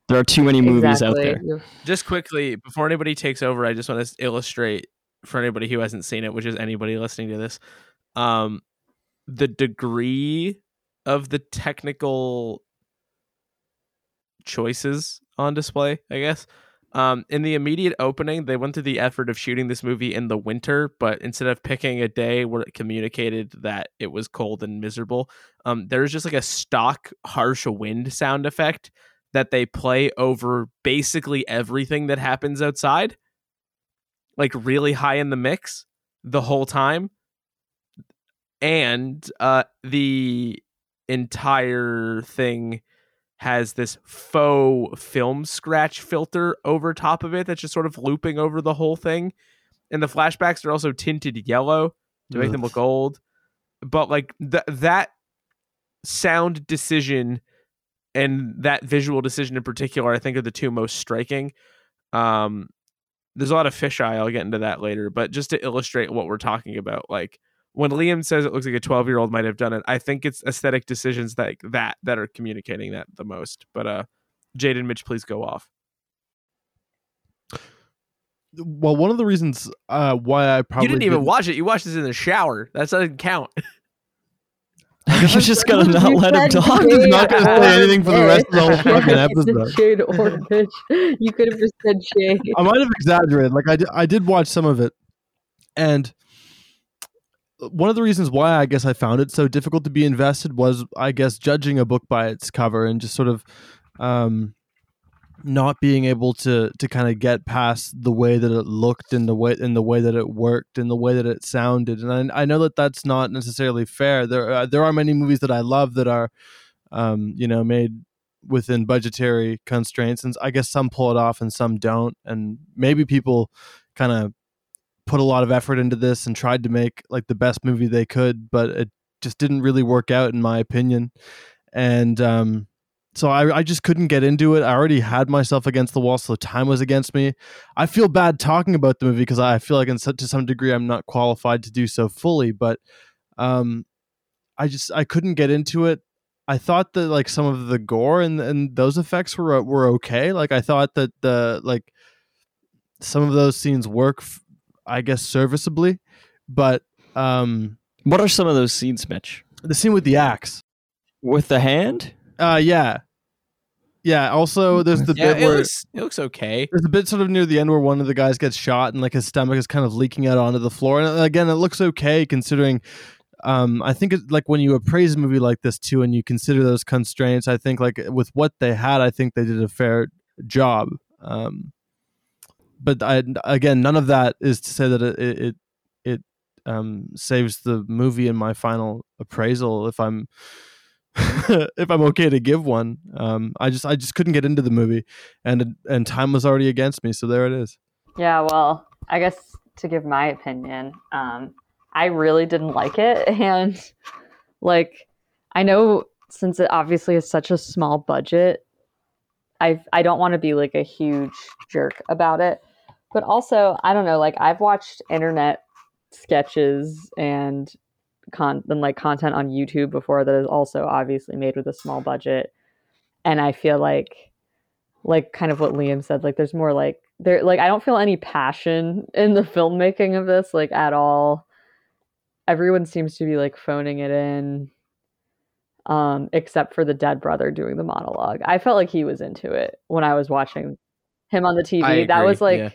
There are too many movies exactly. out there. Just quickly, before anybody takes over, I just want to illustrate for anybody who hasn't seen it, which is anybody listening to this, um, the degree of the technical choices on display, I guess. Um, in the immediate opening, they went through the effort of shooting this movie in the winter, but instead of picking a day where it communicated that it was cold and miserable, um, there's just like a stock harsh wind sound effect that they play over basically everything that happens outside, like really high in the mix the whole time. and uh, the entire thing has this faux film scratch filter over top of it that's just sort of looping over the whole thing. And the flashbacks are also tinted yellow to make them look old. But like th- that sound decision and that visual decision in particular, I think are the two most striking. Um, there's a lot of fisheye. I'll get into that later, but just to illustrate what we're talking about, like when Liam says it looks like a 12 year old might have done it, I think it's aesthetic decisions like that that are communicating that the most. But uh, Jaden, Mitch, please go off. Well, one of the reasons uh, why I probably you didn't even watch it. You watched this in the shower. That doesn't count. You're just gonna not let him talk. He's not gonna say anything for the rest of the whole fucking episode. said or Mitch. You could have just said Jade. I might have exaggerated. Like I did, I did watch some of it, and one of the reasons why I guess I found it so difficult to be invested was, I guess, judging a book by its cover and just sort of um, not being able to to kind of get past the way that it looked and the way and the way that it worked and the way that it sounded. And I, I know that that's not necessarily fair. There uh, there are many movies that I love that are, um, you know, made within budgetary constraints and i guess some pull it off and some don't and maybe people kind of put a lot of effort into this and tried to make like the best movie they could but it just didn't really work out in my opinion and um so I, I just couldn't get into it. I already had myself against the wall, so time was against me. I feel bad talking about the movie because I feel like, in to some degree, I'm not qualified to do so fully. But um, I just I couldn't get into it. I thought that like some of the gore and and those effects were were okay. Like I thought that the like some of those scenes work, f- I guess, serviceably. But um, What are some of those scenes, Mitch? the scene with the axe, With the hand? uh, yeah, yeah. Also, there's the Yeah, bit it where looks it looks okay. There's a bit sort of near the end where one of the guys gets shot and like his stomach is kind of leaking out onto the floor. And again, it looks okay considering. Um, I think it, like when you appraise a movie like this too, and you consider those constraints, I think like with what they had, I think they did a fair job. Um, but I again, none of that is to say that it it it um, saves the movie in my final appraisal. If I'm if I'm okay to give one, um, I just I just couldn't get into the movie, and and time was already against me. So there it is. Yeah, well, I guess to give my opinion, um, I really didn't like it. And like, I know since it obviously is such a small budget, I I don't want to be like a huge jerk about it. But also, I don't know, like I've watched internet sketches and con and like content on YouTube before that is also obviously made with a small budget. And I feel like like kind of what Liam said, like there's more like there like I don't feel any passion in the filmmaking of this like at all. Everyone seems to be like phoning it in. Um, except for the dead brother doing the monologue. I felt like he was into it when I was watching him on the TV. That was like yeah.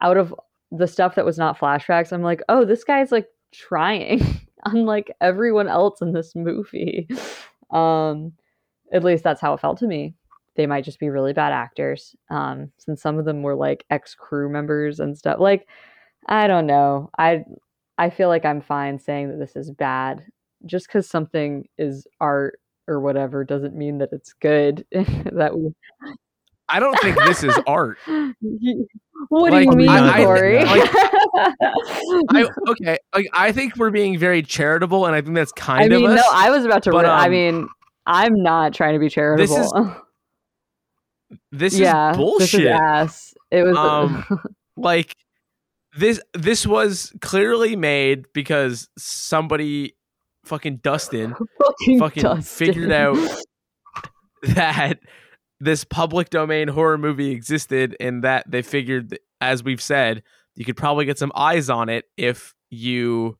Out of the stuff that was not flashbacks, I'm like, oh, this guy's like trying, unlike everyone else in this movie. Um, at least that's how it felt to me. They might just be really bad actors, um, since some of them were like ex crew members and stuff. Like, I don't know. I I feel like I'm fine saying that this is bad. Just because something is art or whatever doesn't mean that it's good. that we I don't think this is art. what Like, do you mean, I- I- Corey? like, I okay, like I think we're being very charitable, and I think that's I kind mean, of us. no, I was about to. but, ri- I um, mean, I'm not trying to be charitable. This is this yeah, is bullshit. This is ass. It was. Um, like this this was clearly made because somebody fucking Dustin fucking, fucking Dustin. figured out that this public domain horror movie existed and that they figured as we've said you could probably get some eyes on it if you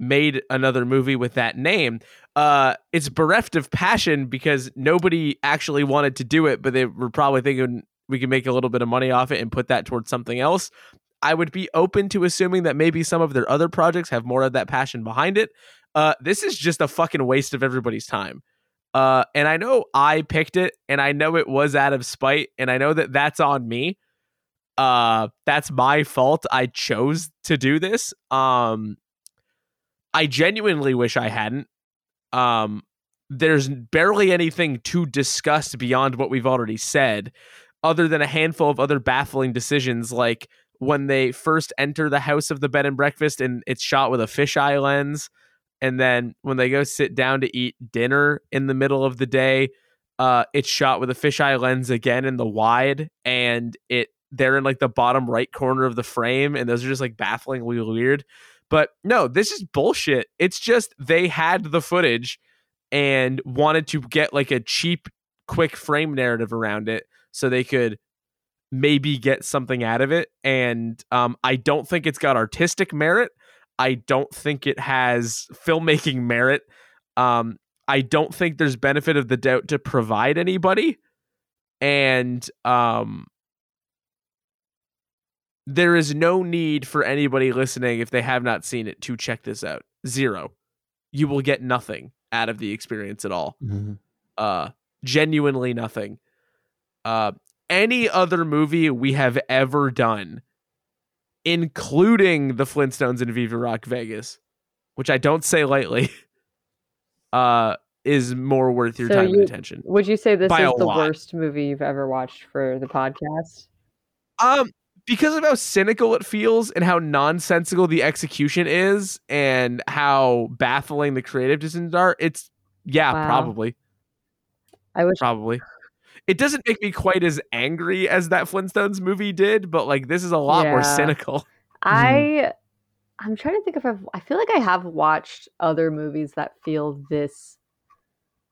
made another movie with that name. Uh it's bereft of passion because nobody actually wanted to do it but they were probably thinking we could make a little bit of money off it and put that towards something else. I would be open to assuming that maybe some of their other projects have more of that passion behind it. Uh this is just a fucking waste of everybody's time uh and i know i picked it and i know it was out of spite and i know that that's on me uh that's my fault i chose to do this um I genuinely wish I hadn't. Um, there's barely anything to discuss beyond what we've already said, other than a handful of other baffling decisions, like when they first enter the house of the bed and breakfast and it's shot with a fisheye lens. And then when they go sit down to eat dinner in the middle of the day, uh, it's shot with a fisheye lens again in the wide, and it they're in like the bottom right corner of the frame, and those are just like bafflingly weird. But no, this is bullshit. It's just they had the footage and wanted to get like a cheap, quick frame narrative around it so they could maybe get something out of it. And um, I don't think it's got artistic merit. I don't think it has filmmaking merit. Um, I don't think there's benefit of the doubt to provide anybody. And um, there is no need for anybody listening if they have not seen it to check this out. Zero. You will get nothing out of the experience at all. Mhm. Uh genuinely nothing. Uh any other movie we have ever done including the Flintstones and Viva Rock Vegas, which I don't say lightly, uh is more worth your So time you- and attention. Would you say this is the lot. worst movie you've ever watched for the podcast? Um, because of how cynical it feels and how nonsensical the execution is and how baffling the creative decisions are, it's yeah, Wow. probably, I wish probably. It doesn't make me quite as angry as that Flintstones movie did, but like this is a lot more cynical. I mm-hmm. I'm trying to think if I've I feel like I have watched other movies that feel this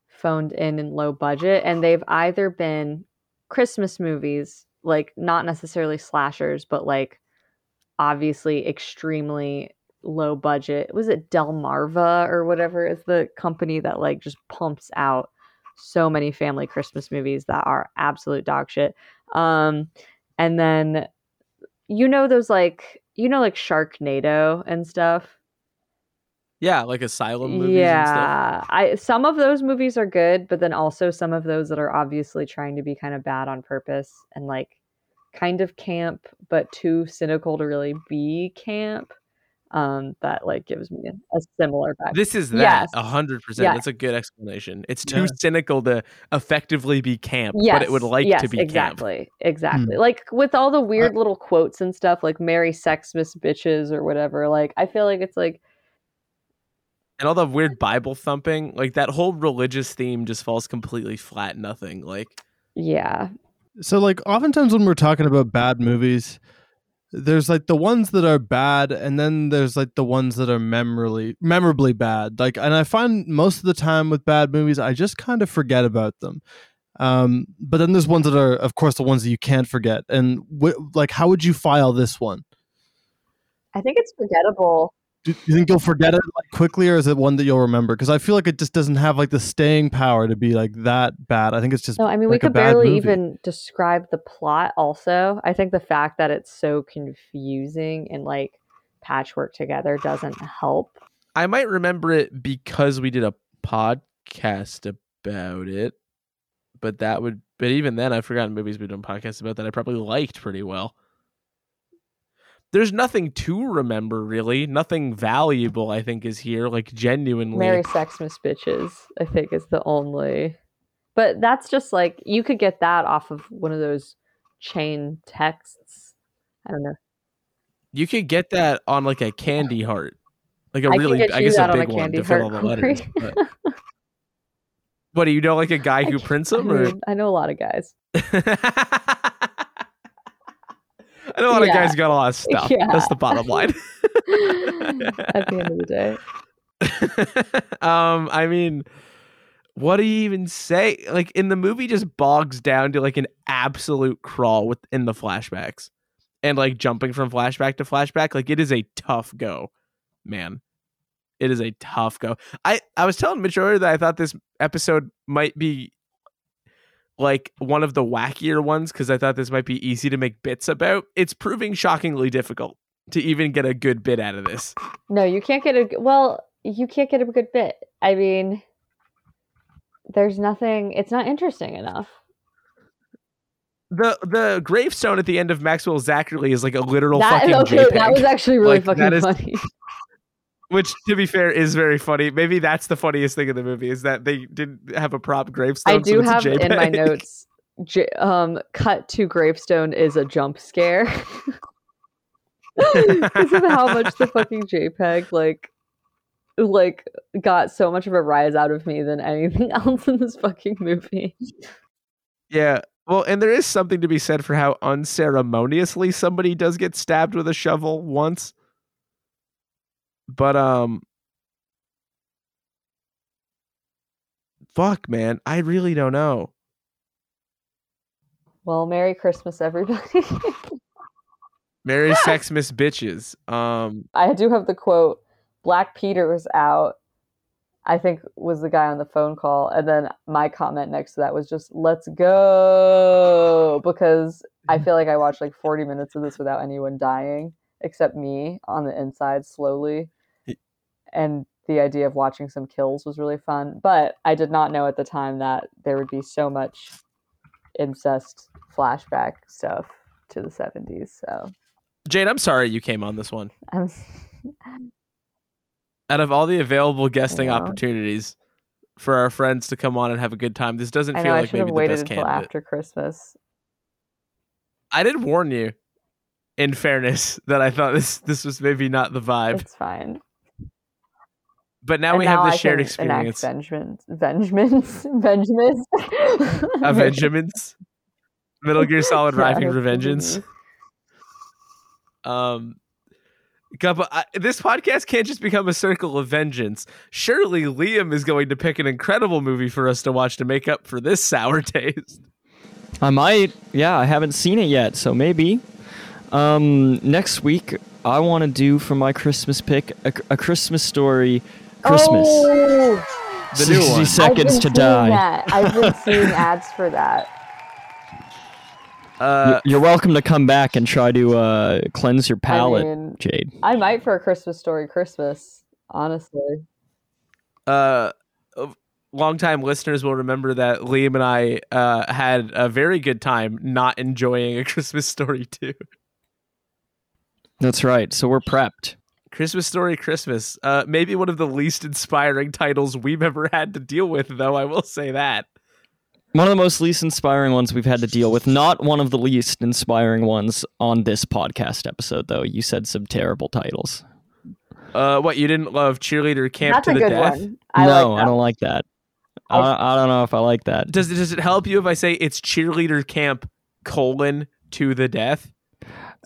phoned in and low budget and they've either been Christmas movies, like not necessarily slashers, but like obviously extremely low budget. Was it Delmarva or whatever is the company that like just pumps out so many family Christmas movies that are absolute dog shit. Um and then you know those like you know like Sharknado and stuff. Yeah, like asylum movies and stuff. Yeah, I some of those movies are good, but then also some of those that are obviously trying to be kind of bad on purpose and like kind of camp, but too cynical to really be camp. Um, that like gives me a, a similar vibe. This is that a hundred percent. That's a good explanation. It's too Yeah. cynical to effectively be camp, yes, but it would like yes, to be camp. exactly, exactly. Like with all the weird little quotes and stuff, like "Merry Sexmas bitches" or whatever. Like I feel like it's like and all the weird Bible thumping, like that whole religious theme just falls completely flat. Nothing. Like yeah, So like oftentimes when we're talking about bad movies, there's like the ones that are bad and then there's like the ones that are memorably memorably bad. Like and I find most of the time with bad movies I just kind of forget about them. Um but then there's ones that are of course the ones that you can't forget. And wh- like how would you file this one? I think it's forgettable. Do you think you'll forget it like quickly or is it one that you'll remember? Cuz I feel like it just doesn't have like the staying power to be like that bad. I think it's just No, I mean we like a could barely movie. even describe the plot. Also, I think the fact that it's so confusing and like patchwork together doesn't help. I might remember it because we did a podcast about it, but that would. But even then, I've forgotten movies we've done podcasts about that I probably liked pretty well. There's nothing to remember really. Nothing valuable, I think, is here. Like genuinely. Merry Sexmas bitches, I think is the only. But that's just like you could get that off of one of those chain texts. I don't know. You could get that on like a candy heart, like a I really, I guess, a on a big one candy to fill all heart. the letters. But... what do you know? Like a guy who prints I, them, or I know a lot of guys. I know a lot of Yeah. guys got a lot of stuff. Yeah. That's the bottom line. At the end of the day. um, I mean, what do you even say? Like in the movie, just bogs down to like an absolute crawl within the flashbacks, and like jumping from flashback to flashback. Like it is a tough go, man. It is a tough go. I I was telling Mitch earlier that I thought this episode might be like one of the wackier ones because I thought this might be easy to make bits about. It's proving shockingly difficult to even get a good bit out of this. No, you can't get a well, you can't get a good bit. I mean, there's nothing. It's not interesting enough. the the gravestone at the end of Maxwell Zachary is like a literal that fucking okay, JPEG. that was actually really Like, fucking is- funny. Which, to be fair, is very funny. Maybe that's the funniest thing in the movie is that they didn't have a prop gravestone. I do so have in my notes. J- um, cut to gravestone is a jump scare because of how much the fucking JPEG like like got so much of a rise out of me than anything else in this fucking movie. Yeah. Well, and there is something to be said for how unceremoniously somebody does get stabbed with a shovel once. But um fuck man, I really don't know. Well, Merry Christmas, everybody. Merry Sex Miss Bitches. Um I do have the quote Black Peter was out, I think was the guy on the phone call. And then my comment next to that was just, let's go. Because I feel like I watched like 40 minutes of this without anyone dying, except me on the inside slowly. And the idea of watching some kills was really fun. But I did not know at the time that there would be so much incest flashback stuff to the 70s. So Jane, I'm sorry you came on this one. I'm. Out of all the available guesting opportunities for our friends to come on and have a good time, this doesn't feel I like maybe have the waited best until candidate. after Christmas. I did warn you, in fairness, that I thought this this was maybe not the vibe. It's fine. But now and we now have the shared can experience. enact vengeance, vengeance, vengeance, Avengements. Metal Gear Solid Yeah, Rising it's Revengeance. Um, couple, I, this podcast can't just become a circle of vengeance. Surely Liam is going to pick an incredible movie for us to watch to make up for this sour taste. I might. Yeah, I haven't seen it yet, so maybe. Um, next week, I want to do for my Christmas pick a, a Christmas story. Christmas. Oh, The new 60 one. I've seconds been to seeing die. That. I've been seeing ads for that. Uh, You're welcome to come back and try to uh, cleanse your palate, I mean, Jade. I might for a Christmas story Christmas. Honestly, uh, longtime listeners will remember that Liam and I uh, had a very good time not enjoying A Christmas Story too. That's right. So we're prepped. Christmas Story Christmas. Uh, maybe one of the least inspiring titles we've ever had to deal with, though, I will say that. One of the most least inspiring ones we've had to deal with. Not one of the least inspiring ones on this podcast episode, though. You said some terrible titles. Uh, what, you didn't love Cheerleader Camp that's to a the good Death? one. I no, like I don't like that. I, I don't know if I like that. Does, does it help you if I say it's Cheerleader Camp colon to the death?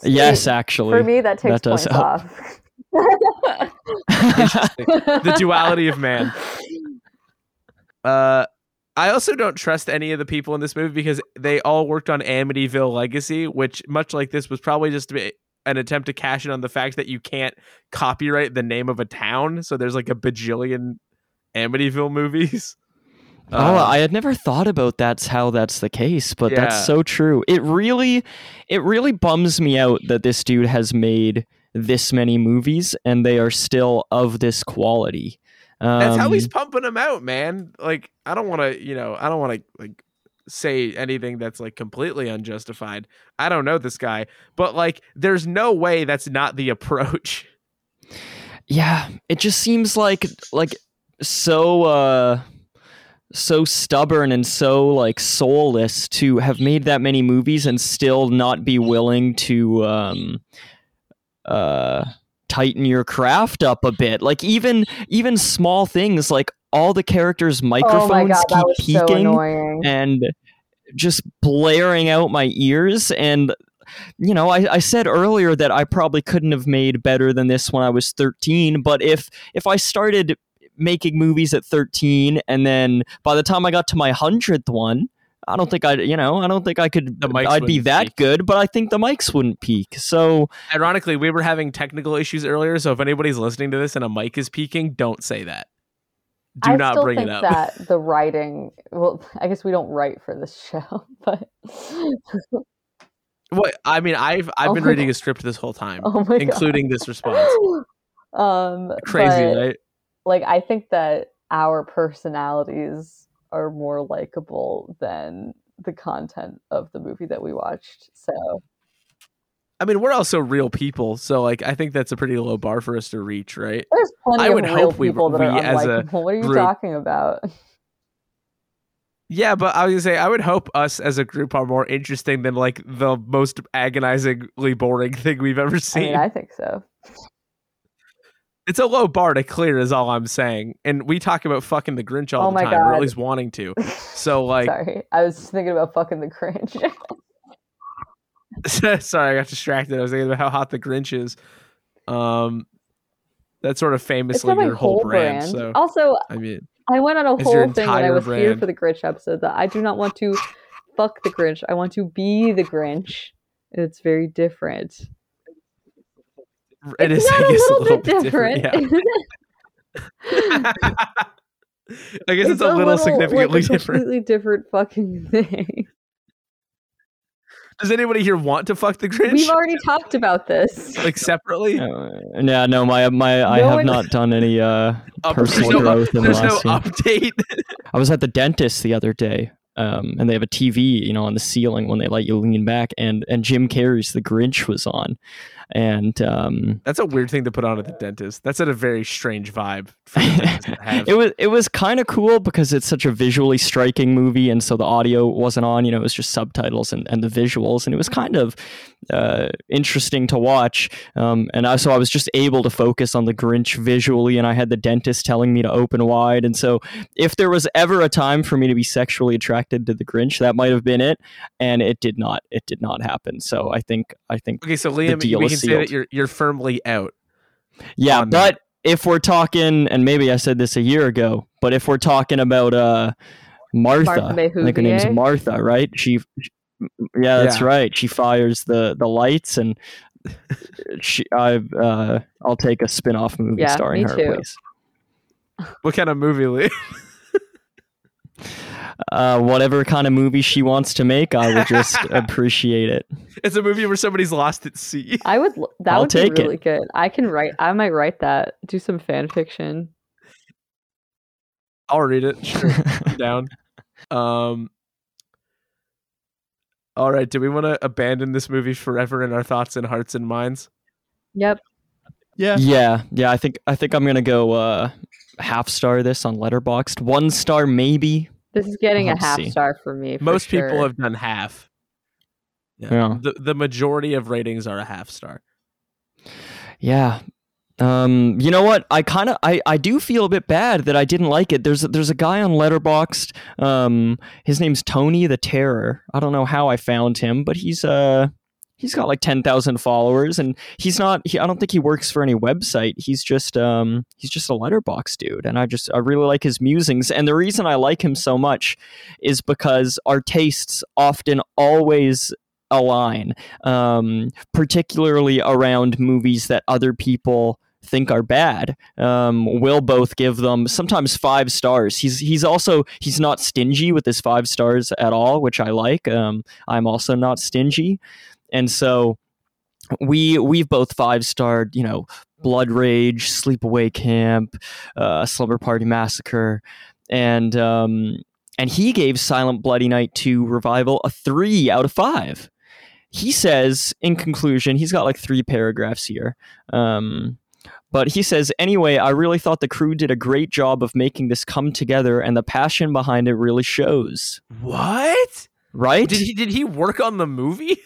Yes, actually. For me, that takes that points help. off. the duality of man. Uh, I also don't trust any of the people in this movie because they all worked on Amityville Legacy, which, much like this, was probably just an attempt to cash in on the fact that you can't copyright the name of a town. So there's like a bajillion Amityville movies. Oh, Uh, I had never thought about that's how that's the case, but Yeah. that's so true. It really it really bums me out that this dude has made this many movies and they are still of this quality. Um, that's how he's pumping them out, man. Like I don't want to, you know, I don't want to like say anything that's like completely unjustified. I don't know this guy, but like there's no way that's not the approach. Yeah, it just seems like like so uh so stubborn and so like soulless to have made that many movies and still not be willing to um uh tighten your craft up a bit. Like even even small things like all the characters' oh microphones god, keep was so peaking and just blaring out my ears and you know I, I said earlier that i probably couldn't have made better than this when i was 13 but if if i started making movies at 13 and then by the time i got to my 100th one i don't think i you know i don't think i could The mics i'd be that peak. good but i think the mics wouldn't peak so Ironically, we were having technical issues earlier, so if anybody's listening to this and a mic is peaking, don't say that. Do I not still bring think it up. that the writing. Well, I guess we don't write for this show, but What I mean, I've I've Oh been reading God. a script this whole time, oh my including this response. um, Crazy, but, right? Like I think that our personalities are more likable than the content of the movie that we watched. So I mean, we're also real people, so like I think that's a pretty low bar for us to reach, right? There's plenty I would of real hope we- people that are we as a. What are you group- talking about? Yeah, but I was gonna say I would hope us as a group are more interesting than like the most agonizingly boring thing we've ever I seen. mean, I think so. It's a low bar to clear, is all I'm saying. And we talk about fucking the Grinch all Oh the time, or at God. least wanting to. So like, Sorry, I was thinking about fucking the Grinch. sorry, I got distracted. I was thinking about how hot the Grinch is. Um, that's sort of famously your whole whole brand. brand. So Also, I mean, I went on a whole thing when I was here for the Grinch episode that I do not want to fuck the Grinch. I want to be the Grinch. It's very different. It it's is, not I a guess, little, bit different. Yeah. I guess it's, a little, significantly like a different. completely different fucking thing. Does anybody here want to fuck the Grinch? We've already talked about this. like separately? Uh, yeah, no, my my I have one- not done any uh Up- personal no, growth in the there's no last year. update. I was at the dentist the other day, um, and they have a TV, you know, on the ceiling when they let you lean back, and and Jim Carrey's The Grinch was on, and um, That's a weird thing to put on at the dentist. That's at a very strange vibe for the dentist to have. it was it was kind of cool because it's such a visually striking movie, and so the audio wasn't on, you know, it was just subtitles and, and the visuals, and it was kind of uh, interesting to watch. Um, and I, so I was just able to focus on the Grinch visually, and I had the dentist telling me to open wide, and so if there was ever a time for me to be sexually attracted to the Grinch, that might have been it, and it did not. It did not happen. So I think I think okay, so Liam, deal we is can say that you're you're firmly out. Yeah, on that. but if we're talking, and maybe I said this a year ago, but if we're talking about uh, Martha, Martha I think her name's Martha, right? She, yeah, that's Yeah. right. She fires the the lights, and she, I, uh, I'll take a spin off movie Yeah, starring her, too. please. What kind of movie, Liam? Uh, whatever kind of movie she wants to make, I would just appreciate it. It's a movie where somebody's lost at sea. I would. That I'll would take be it. really good. I can write. I might write that. Do some fan fiction. I'll read it. Sure, down. Um. All right. Do we want to abandon this movie forever in our thoughts and hearts and minds? Yep. Yeah. yeah, yeah. I think I think I'm gonna go uh, half star this on Letterboxd. One star maybe. This is getting I'll a half see. star for me. for Most people have done half. Yeah. The the majority of ratings are a half star. Yeah. Um, you know what? I kind of I, I do feel a bit bad that I didn't like it. There's there's a guy on Letterboxd. Um, his name's Tony the Terror. I don't know how I found him, but he's uh he's got like 10,000 followers and he's not he, I don't think he works for any website. He's just um he's just a Letterboxd dude and I just I really like his musings. And the reason I like him so much is because our tastes often always align um particularly around movies that other people think are bad. Um we'll both give them sometimes five stars. He's he's also he's not stingy with his five stars at all which i like. Um i'm also not stingy and so we we've both five starred you know blood rage sleepaway camp uh slumber party massacre and um and he gave silent bloody night 2 revival a 3 out of 5 he says in conclusion he's got like three paragraphs here um but he says anyway i really thought the crew did a great job of making this come together and the passion behind it really shows What? right Did he did he work on the movie?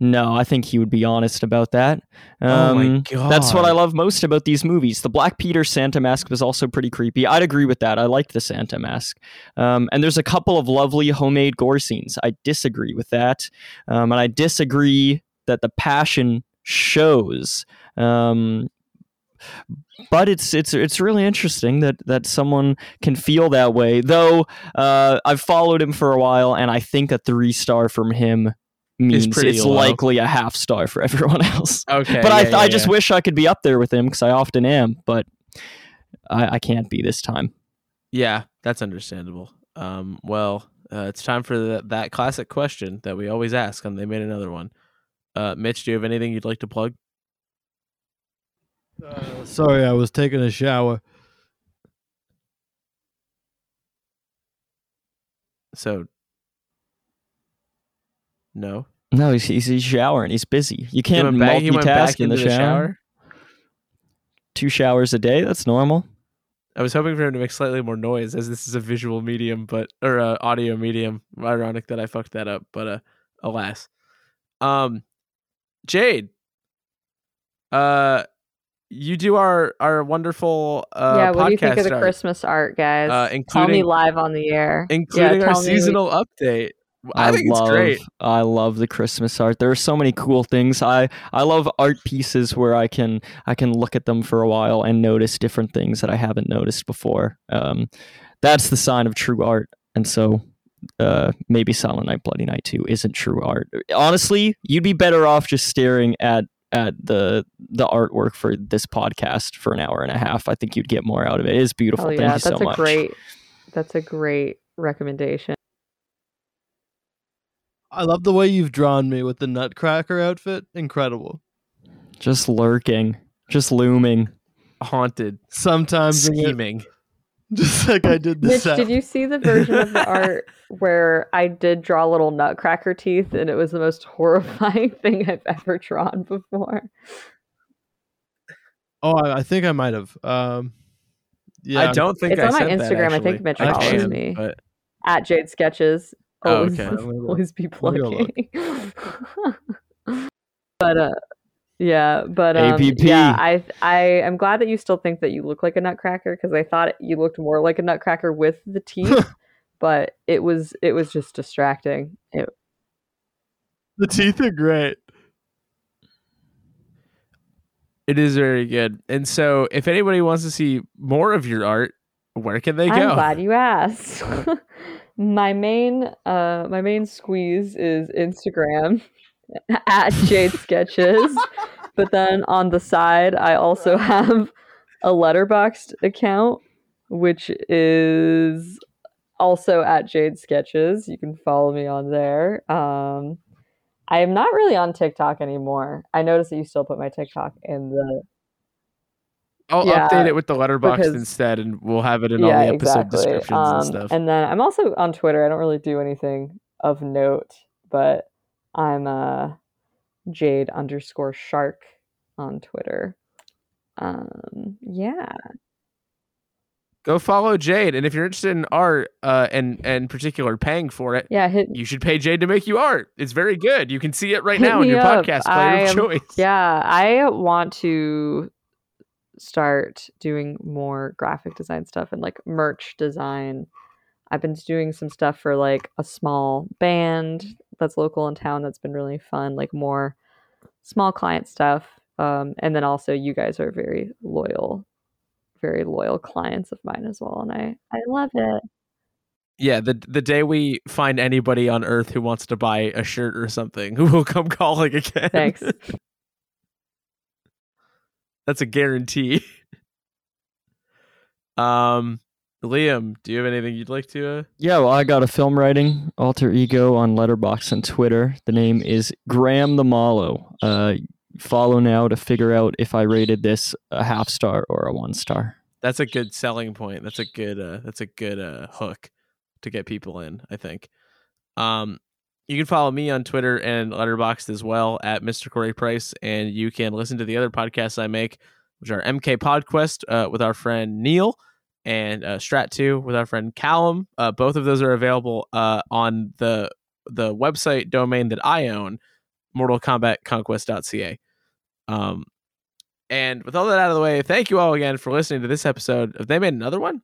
No i think he would be honest about that oh my Um, god. That's what I love most about these movies. The Black Peter Santa mask was also pretty creepy. I'd agree with that. I liked the Santa mask. Um, and there's a couple of lovely homemade gore scenes. I disagree with that. Um, and I disagree that the passion shows. Um, but it's it's it's really interesting that that someone can feel that way. Though uh, I've followed him for a while, and I think a three star from him means pretty it's low. likely a half star for everyone else Okay. but I, yeah, I just yeah. wish I could be up there with him because I often am, but I, I can't be this time. Yeah, that's understandable. Um, well, uh, it's time for the, that classic question that we always ask, and they made another one. Uh, Mitch, do you have anything you'd like to plug? Uh, sorry, I was taking a shower. So, no. No, he's, he's he's showering. He's busy. You can't went back, he back multitask in the into shower. Two showers a day. That's normal. I was hoping for him to make slightly more noise, as this is a visual medium, but or uh, audio medium. Ironic that I fucked that up, but uh, alas. Um, Jade, uh, you do our our wonderful uh yeah, what do you think of the art, Christmas art, guys? uh, tell me live on the air. including yeah, our tell me- seasonal update. I, think love, it's great. I love the Christmas art. There are so many cool things. I I love art pieces where I can I can look at them for a while and notice different things that I haven't noticed before. Um, that's the sign of true art. And so uh, maybe Silent Night, Bloody Night 2 isn't true art. Honestly, you'd be better off just staring at at the the artwork for this podcast for an hour and a half. I think you'd get more out of it. It is beautiful. Oh Thank yeah, you that's so a much. great that's a great recommendation. I love the way you've drawn me with the Nutcracker outfit. Incredible. Just lurking, just looming. Haunted, Sometimes I scheming. just like I did Mitch, this. did you see the version of the art where I did draw little nutcracker teeth and it was the most horrifying thing I've ever drawn before? Oh, I, I think I might have. Um, yeah, I don't think It's I on my sent that, Instagram. I think. Mitch I follows me. but At Jade Sketches. Oh, Always, okay. always be Let me go look. plugging. but uh yeah, but um, yeah, I I am glad that you still think that you look like a nutcracker because I thought you looked more like a nutcracker with the teeth, but it was it was just distracting. It, the teeth are great. it is very good. And so, if anybody wants to see more of your art, where can they go? I'm glad you asked. my main uh my main squeeze is Instagram at Jade Sketches. but then on the side I also have a Letterboxd account which is also at Jade Sketches. You can follow me on there. Um I am not really on TikTok anymore. I noticed that you still put my TikTok in the I'll Yeah, update it with the Letterboxd because- instead, and we'll have it in all the episode descriptions Um, and stuff. And then I'm also on Twitter. I don't really do anything of note, but I'm uh, Jade underscore Shark on Twitter. Um, yeah, Go follow Jade, and if you're interested in art, uh, and and particular paying for it, yeah. Hit you should pay Jade to make you art. It's very good. You can see it right now in your up. podcast player of choice. Yeah, I want to start doing more graphic design stuff and like merch design. I've been doing some stuff for like a small band that's local in town that's been really fun, like more small client stuff. Um, and then also you guys are very loyal, very loyal clients of mine as well. And I, I love it. Yeah, the the day we find anybody on Earth who wants to buy a shirt or something, who will come calling again. Thanks. That's a guarantee. um, Liam, do you have anything you'd like to? Uh... Yeah, well, I got a film writing alter ego on Letterboxd and Twitter. The name is Graham the Mallow. Uh, follow now to figure out if I rated this a half star or a one star. That's a good selling point. That's a good. Uh, that's a good uh, hook to get people in. I think. Um, you can follow me on Twitter and Letterboxd as well at Mr. Corey Price, and you can listen to the other podcasts I make, which are MK Podquest uh, with our friend Neil and uh, Strat Two with our friend Callum. Uh, both of those are available uh, on the the website domain that I own, mortal MortalKombatConquest.ca. Um, and with all that out of the way, thank you all again for listening to this episode of They Made Another One.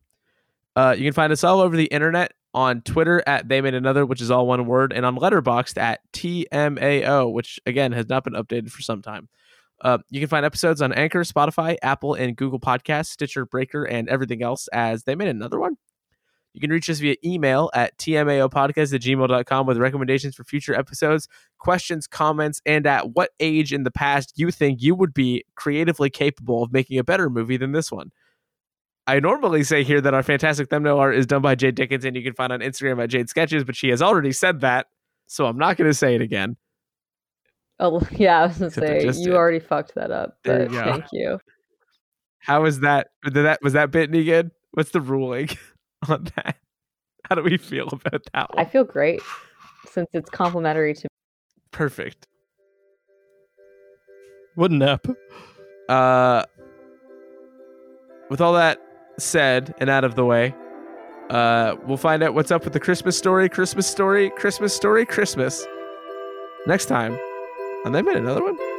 Uh, you can find us all over the internet on Twitter at They Made Another, which is all one word, and on Letterboxd at TMAO, which again has not been updated for some time. Uh, you can find episodes on Anchor, Spotify, Apple, and Google Podcasts, Stitcher, Breaker, and everything else as They Made Another One. You can reach us via email at tmaopodcast at gmail.com with recommendations for future episodes, questions, comments, and at what age in the past you think you would be creatively capable of making a better movie than this one. I normally say here that our fantastic thumbnail art is done by Jade Dickinson. You can find on Instagram at Jade Sketches, but she has already said that, so I'm not going to say it again. Oh, yeah, I was going to say, you did. already fucked that up. There you But thank you. How is that? Did that was that bit any good? What's the ruling on that? How do we feel about that I feel great since it's complimentary to Perfect. What an ep. Uh, with all that said and out of the way, uh, we'll find out what's up with the Christmas story, Christmas story, Christmas story, Christmas. Next time, and they made another one.